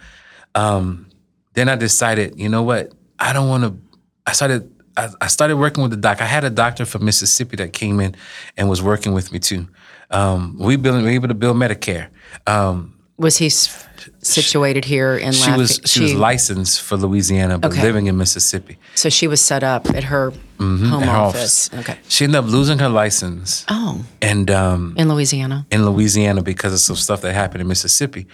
Um, then I decided, you know what? I don't want to. I started. I, I started working with the doc. I had a doctor from Mississippi that came in and was working with me too. Um, we built, we were able to build Medicare. Um, Was he s- situated here in she was Lafayette? she, was licensed for Louisiana, but Okay. living in Mississippi. So she was set up at her home Mm-hmm. At her office. Okay. She ended up losing her license, Oh, and um, in Louisiana. in Louisiana because of some stuff that happened in Mississippi.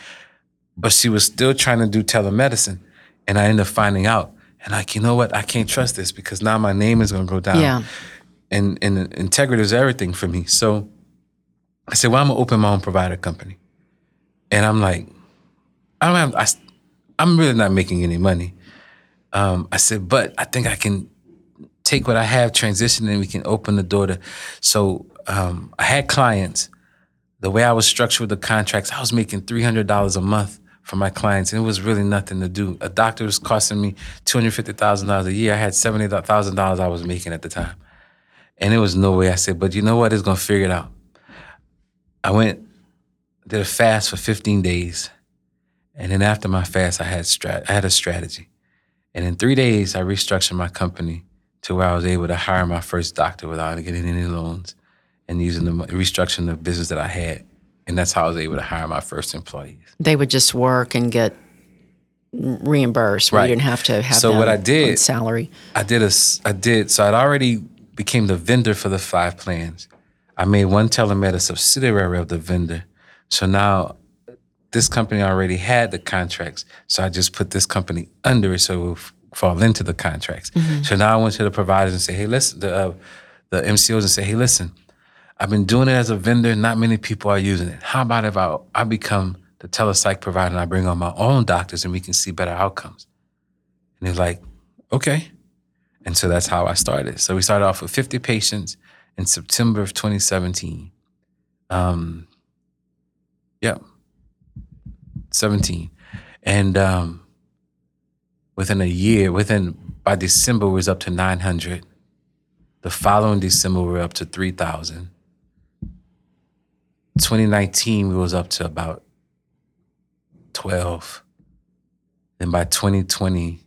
But she was still trying to do telemedicine. And I ended up finding out. And like, you know what? I can't trust this because now my name is gonna go down. Yeah. And and integrity is everything for me. So I said, well, I'm gonna open my own provider company. And I'm like, I don't have I, I'm really not making any money. Um, I said, but I think I can take what I have, transition, and we can open the door to. So um, I had clients. The way I was structured with the contracts, I was making three hundred dollars a month for my clients, and it was really nothing to do. A doctor was costing me two hundred fifty thousand dollars a year. I had seventy thousand dollars I was making at the time, and it was no way. I said, but you know what? It's gonna figure it out. I went did a fast for fifteen days, and then after my fast, I had strat- I had a strategy. And in three days, I restructured my company to where I was able to hire my first doctor without getting any loans and using the restructuring the business that I had. And that's how I was able to hire my first employees. They would just work and get reimbursed. Right. You didn't have to have So what I did- salary. I did a I did, so I'd already became the vendor for the five plans. I made one telemed a subsidiary of the vendor. So now this company already had the contracts. So I just put this company under it so it would f- fall into the contracts. So now I went to the providers and say, hey, listen, the, uh, the MCOs and say, hey, listen, I've been doing it as a vendor. Not many people are using it. How about if I, I become the telepsych provider and I bring on my own doctors and we can see better outcomes? And they're like, okay. And so that's how I started. So we started off with 50 patients in September of 2017. Um, yeah, 17. And um, within a year, within by December, we was up to 900. The following December, we were up to 3,000. 2019, we was up to about 12. Then by 2020, we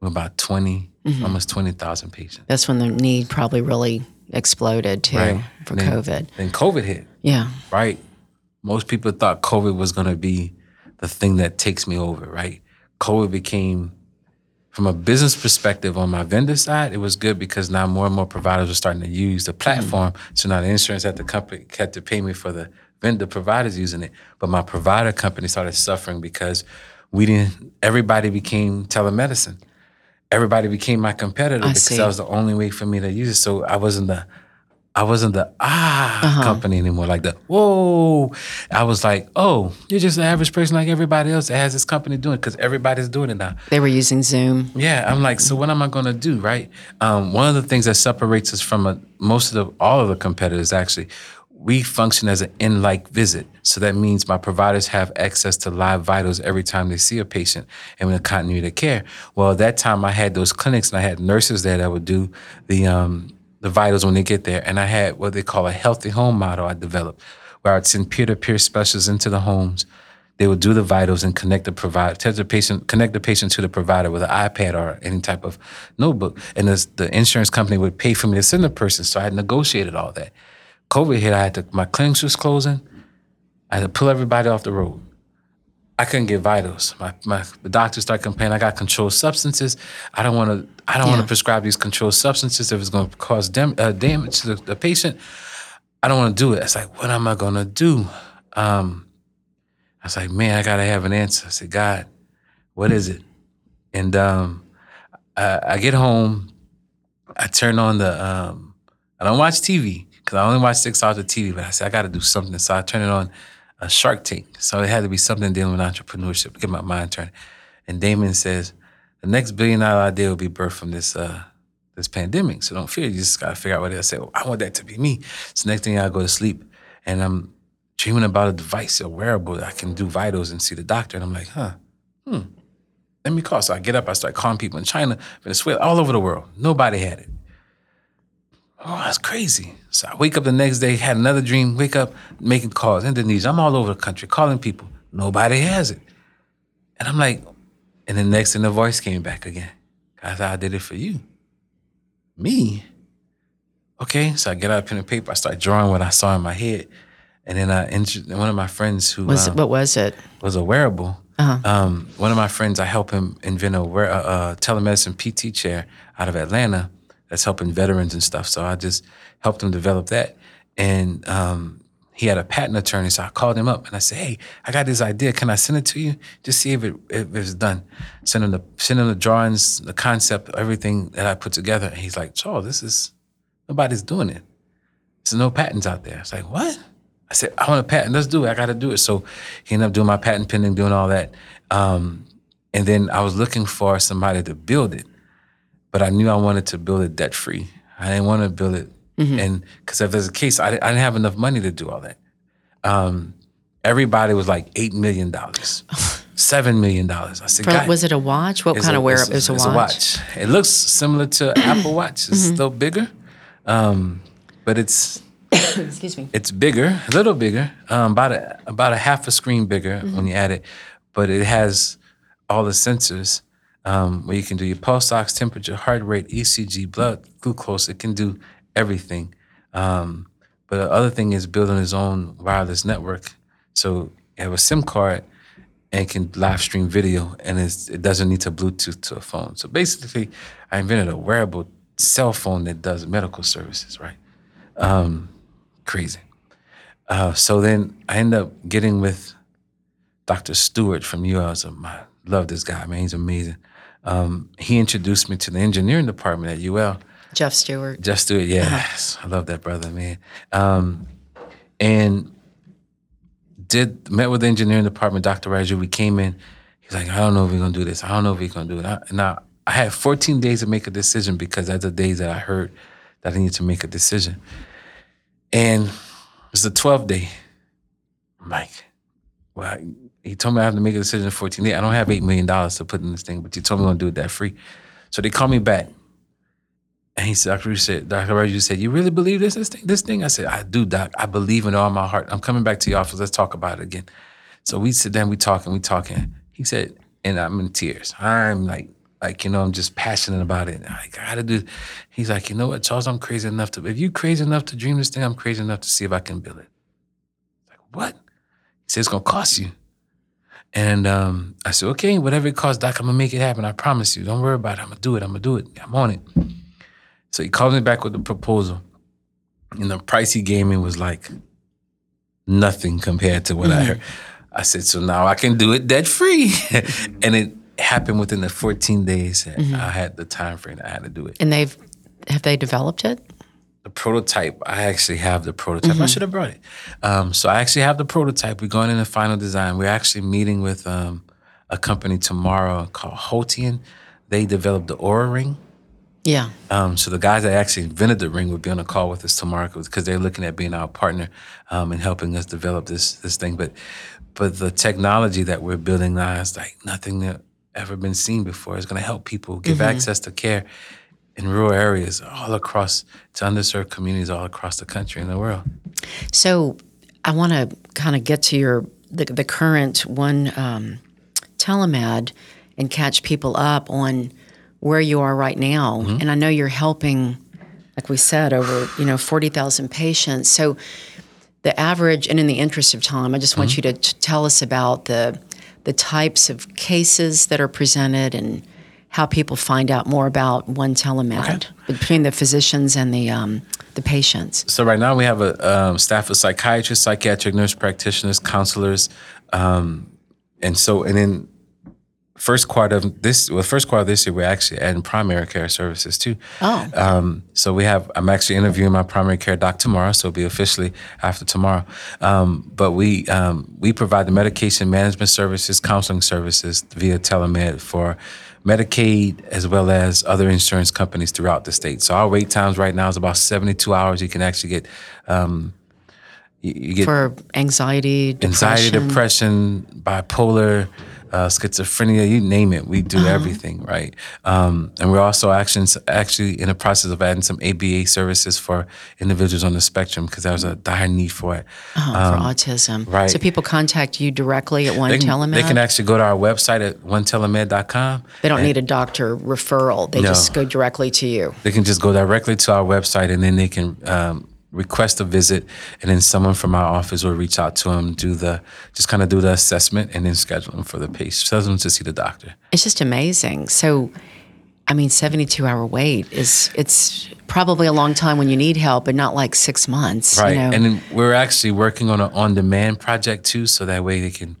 were about 20, almost 20,000 patients. That's when the need probably really exploded too Right. for Then- COVID. Then COVID hit. Yeah. right? Most people thought COVID was going to be the thing that takes me over, right? COVID became, from a business perspective on my vendor side, it was good because now more and more providers were starting to use the platform. So now the insurance at the company had to pay me for the vendor providers using it. But my provider company started suffering because we didn't, everybody became telemedicine. Everybody became my competitor I because see. that was the only way for me to use it. So I wasn't the I wasn't the ah Uh-huh. company anymore, like the whoa. I was like, oh, you're just an average person like everybody else that has this company doing because everybody's doing it now. They were using Zoom. Yeah, I'm like, so what am I gonna do, right? Um, one of the things that separates us from a, most of the all of the competitors actually, we function as an in-like visit. So that means my providers have access to live vitals every time they see a patient and with continuity of care. Well, at that time I had those clinics and I had nurses there that would do the um, the vitals when they get there, and I had what they call a healthy home model I developed, where I'd send peer-to-peer specialists into the homes. They would do the vitals and connect the provider, the patient, connect the patient to the provider with an iPad or any type of notebook. And the insurance company would pay for me to send the person. So I had negotiated all that. COVID hit, I had to, my clinics was closing. I had to pull everybody off the road. I couldn't get vitals. My, my the doctors started complaining. I got controlled substances. I don't want to. I don't want to prescribe these controlled substances if it's going to cause dam- uh, damage to the, the patient. I don't want to do it. It's like, what am I going to do? Um, I was like, man, I gotta have an answer. I said, God, what is it? And um, I, I get home. I turn on the. Um, I don't watch TV because I only watch six hours of TV. But I said I got to do something, so I turn it on a Shark Tank. So it had to be something dealing with entrepreneurship to get my mind turned. And Daymond says the next billion dollar idea will be birthed from this uh, this pandemic. So don't fear. You just gotta figure out what it is. I said, well, I want that to be me. So next thing I go to sleep and I'm dreaming about a device, a wearable that I can do vitals and see the doctor. And I'm like, huh, hmm. Let me call. So I get up, I start calling people in China, Venezuela, all over the world. Nobody had it. Oh, that's crazy. So I wake up the next day, had another dream, wake up, making calls, Indonesia. I'm all over the country calling people. Nobody has it. And I'm like, and then next thing the voice came back again. I thought I did it for you. Me? Okay, so I get out a pen and paper, I start drawing what I saw in my head. And then I one of my friends who Was um, what was it? was a wearable. Uh-huh. Um, one of my friends, I help him invent a, a, a telemedicine PT chair out of Atlanta that's helping veterans and stuff. So I just helped him develop that. And um, he had a patent attorney, so I called him up and I said, "Hey, I got this idea. Can I send it to you? Just see if it if it's done. Send him the send him the drawings, the concept, everything that I put together." And he's like, "Charles, this is nobody's doing it. There's no patents out there." It's like, "What?" I said, I want a patent. Let's do it. I got to do it. So he ended up doing my patent pending, doing all that. Um, and then I was looking for somebody to build it, but I knew I wanted to build it debt free. I didn't want to build it, and because if there's a case, I, I didn't have enough money to do all that. Um, everybody was like eight million dollars, seven million dollars. I said, was it a watch? What kind a- of wear? It was a it's watch. It looks similar to Apple Watch. It's still bigger, um, but it's Excuse me. it's bigger, a little bigger, um, about a about a half a screen bigger when you add it, but it has all the sensors um, where you can do your pulse ox, temperature, heart rate, ECG, blood glucose. It can do everything. Um, but the other thing is building his own wireless network. So you have a SIM card and can live stream video, and it doesn't need to Bluetooth to a phone. So basically, I invented a wearable cell phone that does medical services, right? Um, crazy. Uh, so then I end up getting with Dr. Stewart from UL. I love this guy, man. He's amazing. Um, he introduced me to the engineering department at UL. Jeff Stewart. Jeff Stewart, yes. I love that brother, man. Um, and did met with the engineering department, Dr. Raju. We came in. He's like, I don't know if we're gonna do this. I don't know if we're gonna do it. I, and I, I had 14 days to make a decision because that's the days that I heard that I needed to make a decision. And it's the 12th day. I'm like, well, he told me I have to make a decision in 14 days. I don't have $8 million to put in this thing, but you told me I'm gonna do it that free. So they called me back. And he said, Dr. Raju said, Dr. Raju said, you really believe this, this thing? This thing? I said, I do, Doc. I believe in all my heart. I'm coming back to your office. Let's talk about it again. So we sit down, we talking, we talking. He said, and I'm in tears. I'm like, like, you know, I'm just passionate about it. I gotta do. He's like, you know what, Charles, I'm crazy enough to, if you crazy enough to dream this thing, I'm crazy enough to see if I can build it. Like, what? He said, it's gonna cost you. And um, I said, okay, whatever it costs, Doc, I'm gonna make it happen. I promise you. Don't worry about it. I'm gonna do it. I'm gonna do it. I'm on it. So he called me back with the proposal. And the price he gave me was like nothing compared to what I heard. I said, so now I can do it debt free. and it happened within the 14 days that I had the time frame that I had to do it. And they've have they developed it? The prototype, I actually have the prototype. I should have brought it. Um, so I actually have the prototype. We're going into final design. We're actually meeting with um, a company tomorrow called Hotian. They developed the Oura Ring. Yeah. Um, so the guys that actually invented the ring would be on a call with us tomorrow because they're looking at being our partner um, and helping us develop this this thing. But but the technology that we're building now is like nothing that ever been seen before. It's going to help people give access to care in rural areas all across to underserved communities all across the country and the world. So I want to kind of get to your the, the current one um, telemed and catch people up on where you are right now. And I know you're helping, like we said, over you know forty thousand patients. So the average, and in the interest of time, I just want you to t- tell us about the the types of cases that are presented and how people find out more about one telemed between the physicians and the um, the patients. So right now we have a um, staff of psychiatrists, psychiatric nurse practitioners, counselors, um, and so and then first quarter of this, well, first quarter of this year, we're actually adding primary care services too. Oh. Um, so we have, I'm actually interviewing my primary care doc tomorrow, so it'll be officially after tomorrow. Um, but we um, we provide the medication management services, counseling services via telemed for Medicaid as well as other insurance companies throughout the state. So our wait times right now is about 72 hours. You can actually get um, you, you get for anxiety, depression. anxiety, depression, bipolar, uh, schizophrenia, you name it. We do everything, right? Um, and we're also actually, actually in the process of adding some ABA services for individuals on the spectrum because there was a dire need for it. Oh, for autism. right. So people contact you directly at One They can, Telemed. they can actually go to our website at onetelemed.com. They don't need a doctor referral. They No. just go directly to you. They can just go directly to our website and then they can um, request a visit, and then someone from our office will reach out to them, do the just kind of do the assessment, and then schedule them for the patient, schedule them to see the doctor. It's just amazing. So, I mean, seventy-two hour wait is it's probably a long time when you need help, but not like six months. Right, You know? and then we're actually working on an on-demand project too, so that way they can.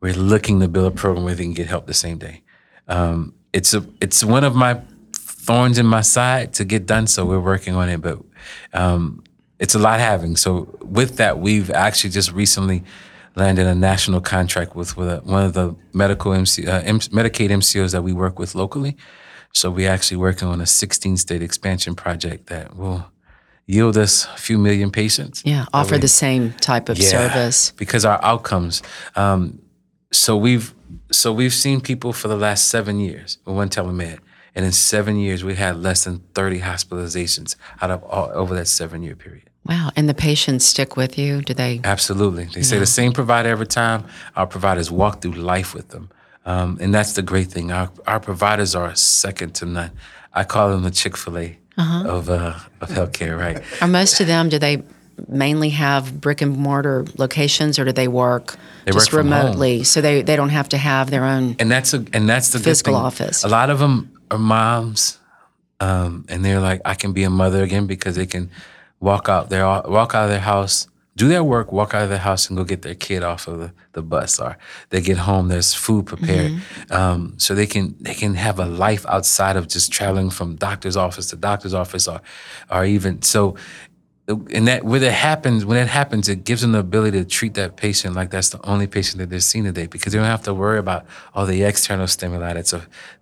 We're looking to build a program where they can get help the same day. Um, it's a it's one of my thorns in my side to get done, so we're working on it. But um, it's a lot having. So with that, we've actually just recently landed a national contract with with a, one of the medical MC, uh, M- Medicaid MCOs that we work with locally. So we're actually working on a 16 state expansion project that will yield us a few million patients. yeah, offer the same type of service. because our outcomes. Um, so we've so we've seen people for the last seven years with one telemed, and in seven years we had less than thirty hospitalizations out of all over that seven year period. Wow. And the patients stick with you? Do they? Absolutely, they say the same provider every time. Our providers walk through life with them. Um, and that's the great thing. Our, our providers are second to none. I call them the Chick fil A of, uh, of healthcare, right? Are most of them, do they mainly have brick and mortar locations or do they work They just work from home. remotely? So they, they don't have to have their own. and that's a and that's the Physical thing. office. A lot of them are moms, um, and they're like, I can be a mother again because they can walk out their walk out of their house, do their work, walk out of their house, and go get their kid off of the, the bus, or they get home. There's food prepared, um, so they can they can have a life outside of just traveling from doctor's office to doctor's office, or or even so and that when it happens, when it happens, it gives them the ability to treat that patient like that's the only patient that they're seeing today because they don't have to worry about all the external stimuli that's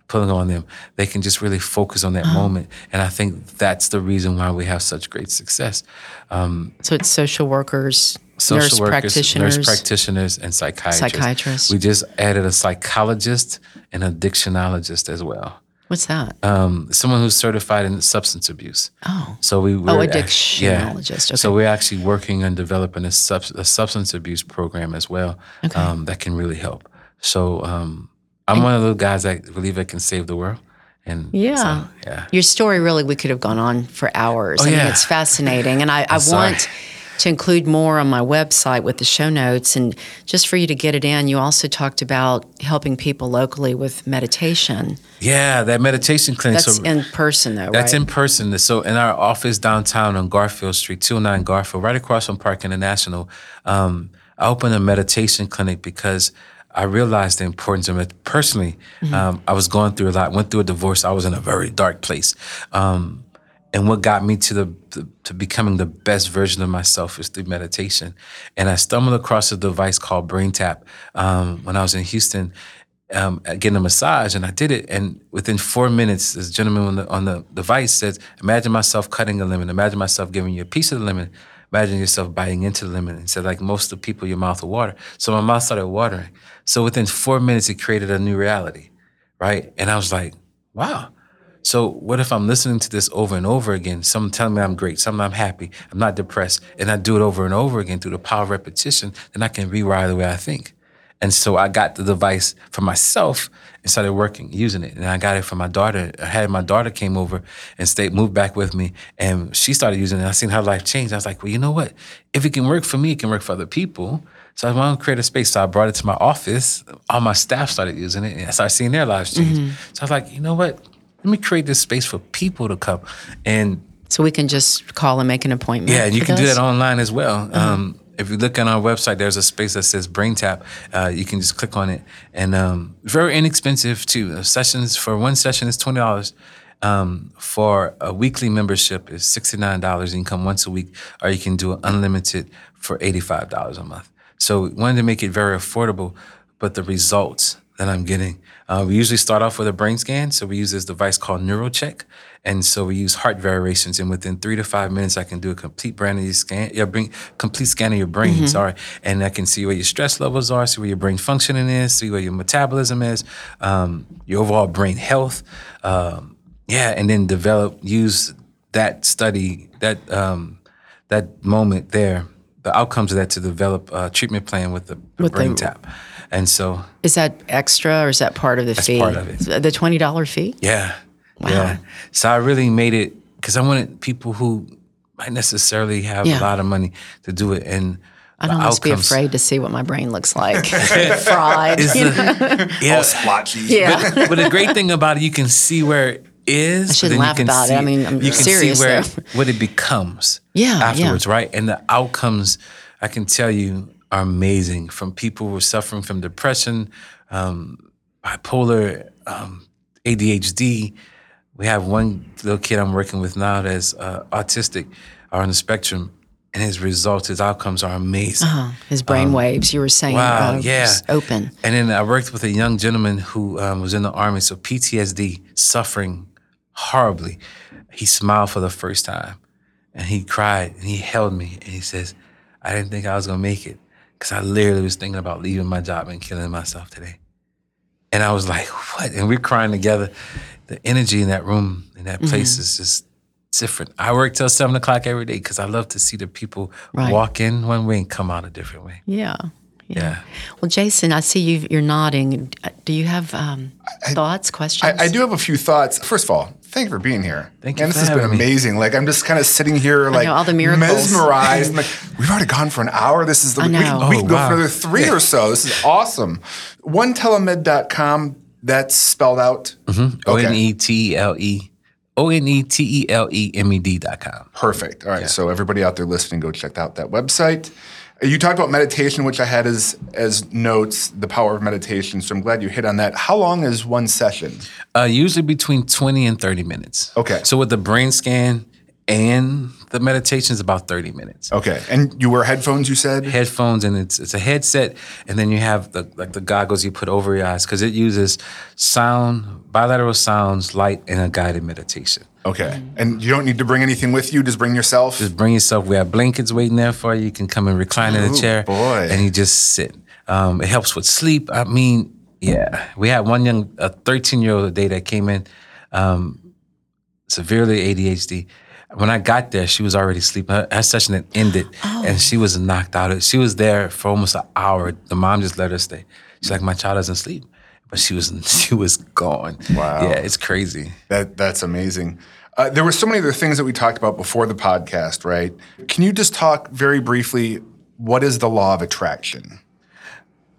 pulling on them. They can just really focus on that moment, and I think that's the reason why we have such great success. Um, So it's social workers, social nurse workers, practitioners. nurse practitioners, and psychiatrists. Psychiatrists. We just added a psychologist and a dictionologist as well. What's that? Um, someone who's certified in substance abuse. oh, So we Oh, we're a act- yeah. dictionologist, So we're actually working on developing a, sub- a substance abuse program as well um, that can really help. So um, I'm one of those guys that believe it can save the world. And Yeah. so, yeah. Your story really, we could have gone on for hours. Oh, I mean, yeah. it's fascinating. And I, I want to include more on my website with the show notes. And just for you to get it in, you also talked about helping people locally with meditation. Yeah, that meditation clinic. That's so in person, though, right? That's right? in person. So in our office downtown on Garfield Street, 209 Garfield, right across from Parc International, um, I opened a meditation clinic because I realized the importance of it. Personally, um, I was going through a lot, went through a divorce. I was in a very dark place. Um, and what got me to the, the to becoming the best version of myself is through meditation. And I stumbled across a device called Brain Tap um, when I was in Houston, um, getting a massage, and I did it. And within four minutes, this gentleman on the, on the device says, "Imagine myself cutting a lemon. Imagine myself giving you a piece of the lemon. Imagine yourself biting into the lemon." And said, "Like most of the people, your mouth will water." So my mouth started watering. So within four minutes, it created a new reality, right? And I was like, "Wow." So what if I'm listening to this over and over again? Someone telling me I'm great, something I'm happy, I'm not depressed, and I do it over and over again through the power of repetition, then I can rewire the way I think. And so I got the device for myself and started working, using it. And I got it for my daughter. I had my daughter came over and stayed, moved back with me, and she started using it. I seen her life change. I was like, well, you know what? If it can work for me, it can work for other people. So I want to create a space. So I brought it to my office. All my staff started using it, and I started seeing their lives change. Mm-hmm. So I was like, you know what? Let me create this space for people to come. And So we can just call and make an appointment. yeah, and you can do that online as well. Um, if you look on our website, there's a space that says Brain Tap. Uh, you can just click on it, and um, very inexpensive too. Sessions for one session is twenty dollars. Um, for a weekly membership is sixty nine dollars. You can come once a week, or you can do it unlimited for eighty five dollars a month. So we wanted to make it very affordable, but the results that I'm getting. Uh, we usually start off with a brain scan. So we use this device called NeuroCheck. And so we use heart variations. And within three to five minutes, I can do a complete brain your scan, yeah, bring, complete scan of your brain, sorry. And I can see where your stress levels are, see where your brain functioning is, see where your metabolism is, um, your overall brain health. Um, yeah, and then develop, use that study, that um, that moment there, the outcomes of that to develop a treatment plan with the, the With the- brain tap. And so Is that extra or is that part of the fee? part of it. The twenty dollar fee? Yeah. Yeah. So I really made it because I wanted people who might necessarily have Yeah. a lot of money to do it. And I'd the almost be outcomes- afraid to see what my brain looks like. Fried. Is you know? the, yeah. all splotchy. yeah. but the great thing about it, you can see where it is. I shouldn't laugh about it. I mean, I'm you can serious, see where though. what it becomes. Yeah, yeah. afterwards, right? And the outcomes, I can tell you, are amazing. From people who are suffering from depression, um, bipolar, um, ADHD. We have one little kid I'm working with now that's uh, autistic, or on the spectrum, and his results, his outcomes are amazing. Uh, his brain waves, you were saying, Um, wow, uh, yeah. open. And then I worked with a young gentleman who um, was in the army, so PTSD, suffering horribly. He smiled for the first time, and he cried, and he held me, and he says, "I didn't think I was gonna make it, because I literally was thinking about leaving my job and killing myself today." And I was like, "What?" And we're crying together. The energy in that room, in that place, is just different. I work till seven o'clock every day because I love to see the people Right. walk in one way and come out a different way. Yeah. Yeah. Well, Jason, I see you. You're nodding. Do you have um, thoughts, questions? I, I do have a few thoughts. First of all, thank you for being here. Thank you And for this has been having me. amazing. Like I'm just kind of sitting here, like know, all the miracles. mesmerized. I'm like, we've already gone for an hour. This is the I we, know. we Oh, can go wow. for another three or so. This is awesome. OneTelemed.com. That's spelled out. Mm-hmm. O N E T E L E. O N E T E L E M E D dot com. Perfect. All right. So everybody out there listening, go check out that website. You talked about meditation, which I had as as notes, the power of meditation. So I'm glad you hit on that. How long is one session? Uh, usually between 20 and 30 minutes. Okay. So with the brain scan and the meditation is about 30 minutes. Okay. And you wear headphones, you said? Headphones and it's it's a headset, and then you have the like the goggles you put over your eyes because it uses sound, bilateral sounds, light, and a guided meditation. Okay. And you don't need to bring anything with you, just bring yourself. Just bring yourself. We have blankets waiting there for you. You can come and recline in Ooh, the chair, boy. and you just sit. Um, it helps with sleep. I mean, yeah, we had one young, a 13 year old day that came in, um, severely ADHD. When I got there, she was already sleeping. Her, her session had ended, and she was knocked out. She was there for almost an hour. The mom just let her stay. She's like, "My child doesn't sleep," but she was she was gone. Wow. Yeah, it's crazy. That that's amazing. Uh, there were so many other things that we talked about before the podcast, right? Can you just talk very briefly? What is the law of attraction?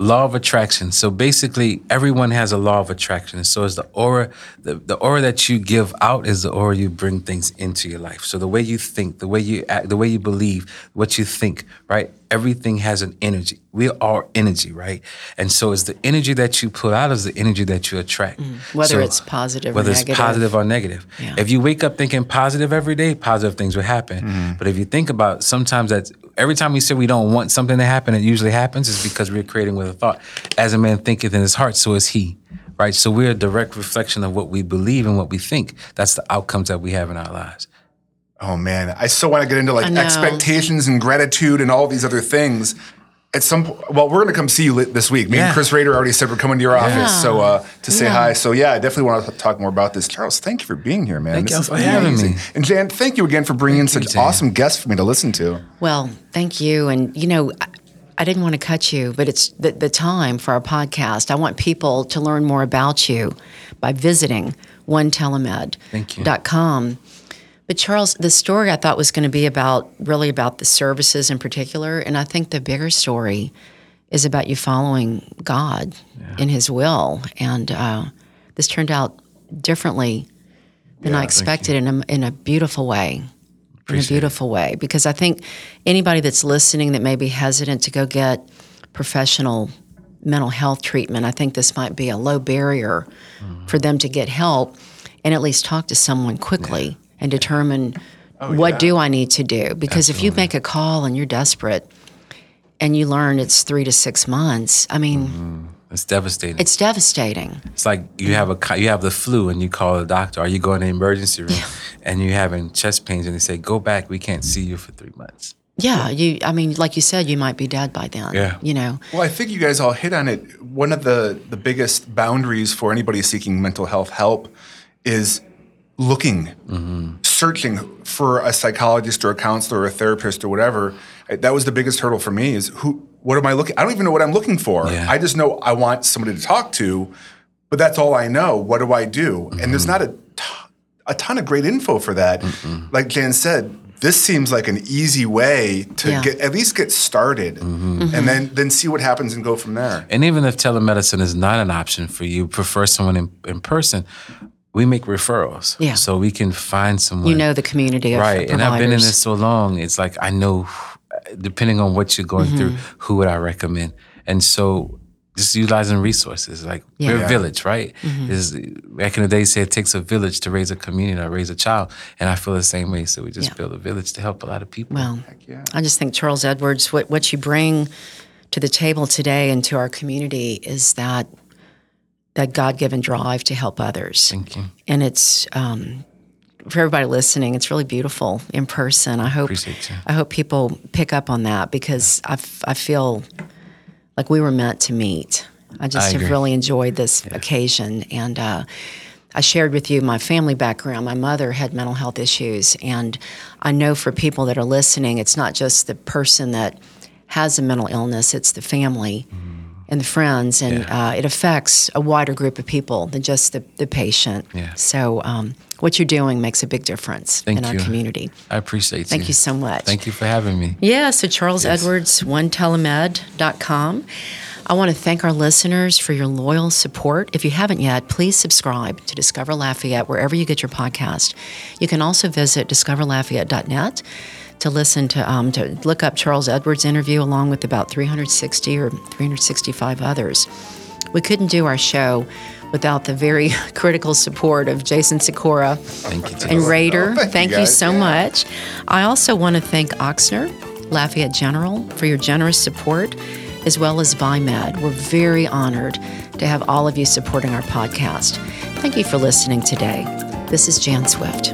law of attraction. So basically, everyone has a law of attraction. So is the aura, the, the aura that you give out is the aura you bring things into your life. So the way you think, the way you act, the way you believe, what you think, right? Everything has an energy. We are energy, right? And so it's the energy that you put out is the energy that you attract. Mm. whether So it's positive whether or it's negative. positive or negative. Yeah. If you wake up thinking positive every day, positive things will happen. Mm-hmm. But if you think about sometimes that every time we say we don't want something to happen, it usually happens is because we're creating with a thought. As a man thinketh in his heart, so is he. Right? So we're a direct reflection of what we believe and what we think. That's the outcomes that we have in our lives. Oh man, I so want to get into like expectations and gratitude and all these other things. At some point, well, we're going to come see you li- this week. Me and Chris Rader already said we're coming to your office, so uh, to say Yeah. hi. So yeah, I definitely want to talk more about this. Charles, thank you for being here, man. Thank this you is for having me. And Jan, thank you again for bringing in such you, awesome guests for me to listen to. Well, thank you. And, you know, I, I didn't want to cut you, but it's the, the time for our podcast. I want people to learn more about you by visiting Thank you. onetelemed.com. But Charles, the story I thought was going to be about really about the services in particular. And I think the bigger story is about you following God in His will. And uh, this turned out differently than I expected in a, in a beautiful way in a Appreciate it. beautiful way because I think anybody that's listening that may be hesitant to go get professional mental health treatment, I think this might be a low barrier Mm-hmm. for them to get help and at least talk to someone quickly and determine Oh, what do I need to do because if you make a call and you're desperate and you learn it's 3 to 6 months, I mean, mm-hmm. It's devastating. it's devastating. It's like you have a you have the flu and you call the doctor. Or you go in the emergency room and you're having chest pains and they say, "Go back. We can't see you for three months." Yeah, you I mean like you said you might be dead by then. Yeah. You know. Well, I think you guys all hit on it. One of the the biggest boundaries for anybody seeking mental health help is looking, mm-hmm. searching for a psychologist or a counselor or a therapist or whatever. That was the biggest hurdle for me. Is who? What am I looking? I don't even know what I'm looking for. Yeah. I just know I want somebody to talk to, but that's all I know. What do I do? And there's mm-hmm. not a t- a ton of great info for that. Like Jan said, this seems like an easy way to Yeah. get at least get started, mm-hmm. and then then see what happens and go from there. And even if telemedicine is not an option for you, prefer someone in, in person, we make referrals. Yeah. So we can find someone. You know the community of right. And I've been in this so long, it's like I know, depending on what you're going through, Mm-hmm. who would I recommend? And so just utilizing resources. Like we're Mm-hmm. a village, right? Is back in the day, you say it takes a village to raise a community or raise a child, and I feel the same way. So we just Yeah. build a village to help a lot of people. Well, yeah. I just think Charles Edwards, what what you bring to the table today and to our community is that that God given drive to help others, Thank you. and it's um, for everybody listening. It's really beautiful in person. I hope I hope people pick up on that because I, f- I feel like we were meant to meet. I just I have really enjoyed this occasion. And uh, I shared with you my family background. My mother had mental health issues. And I know for people that are listening, it's not just the person that has a mental illness, it's the family and the friends, and uh, it affects a wider group of people than just the, the patient. Yeah. So, um, what you're doing makes a big difference Thank in our you. community. I appreciate that. Thank you so much. Thank you for having me. Yeah, so Charles Edwards, onetelemed.com. I want to thank our listeners for your loyal support. If you haven't yet, please subscribe to Discover Lafayette wherever you get your podcast. You can also visit discoverlafayette.net to listen to um, to look up Charles Edwards' interview along with about 360 or 365 others. We couldn't do our show without the very critical support of Jason Sikora you. and Rader. Oh, thank you, thank you, guys. so Yeah. much. I also want to thank Ochsner, Lafayette General, for your generous support, as well as Viemed. We're very honored to have all of you supporting our podcast. Thank you for listening today. This is Jan Swift.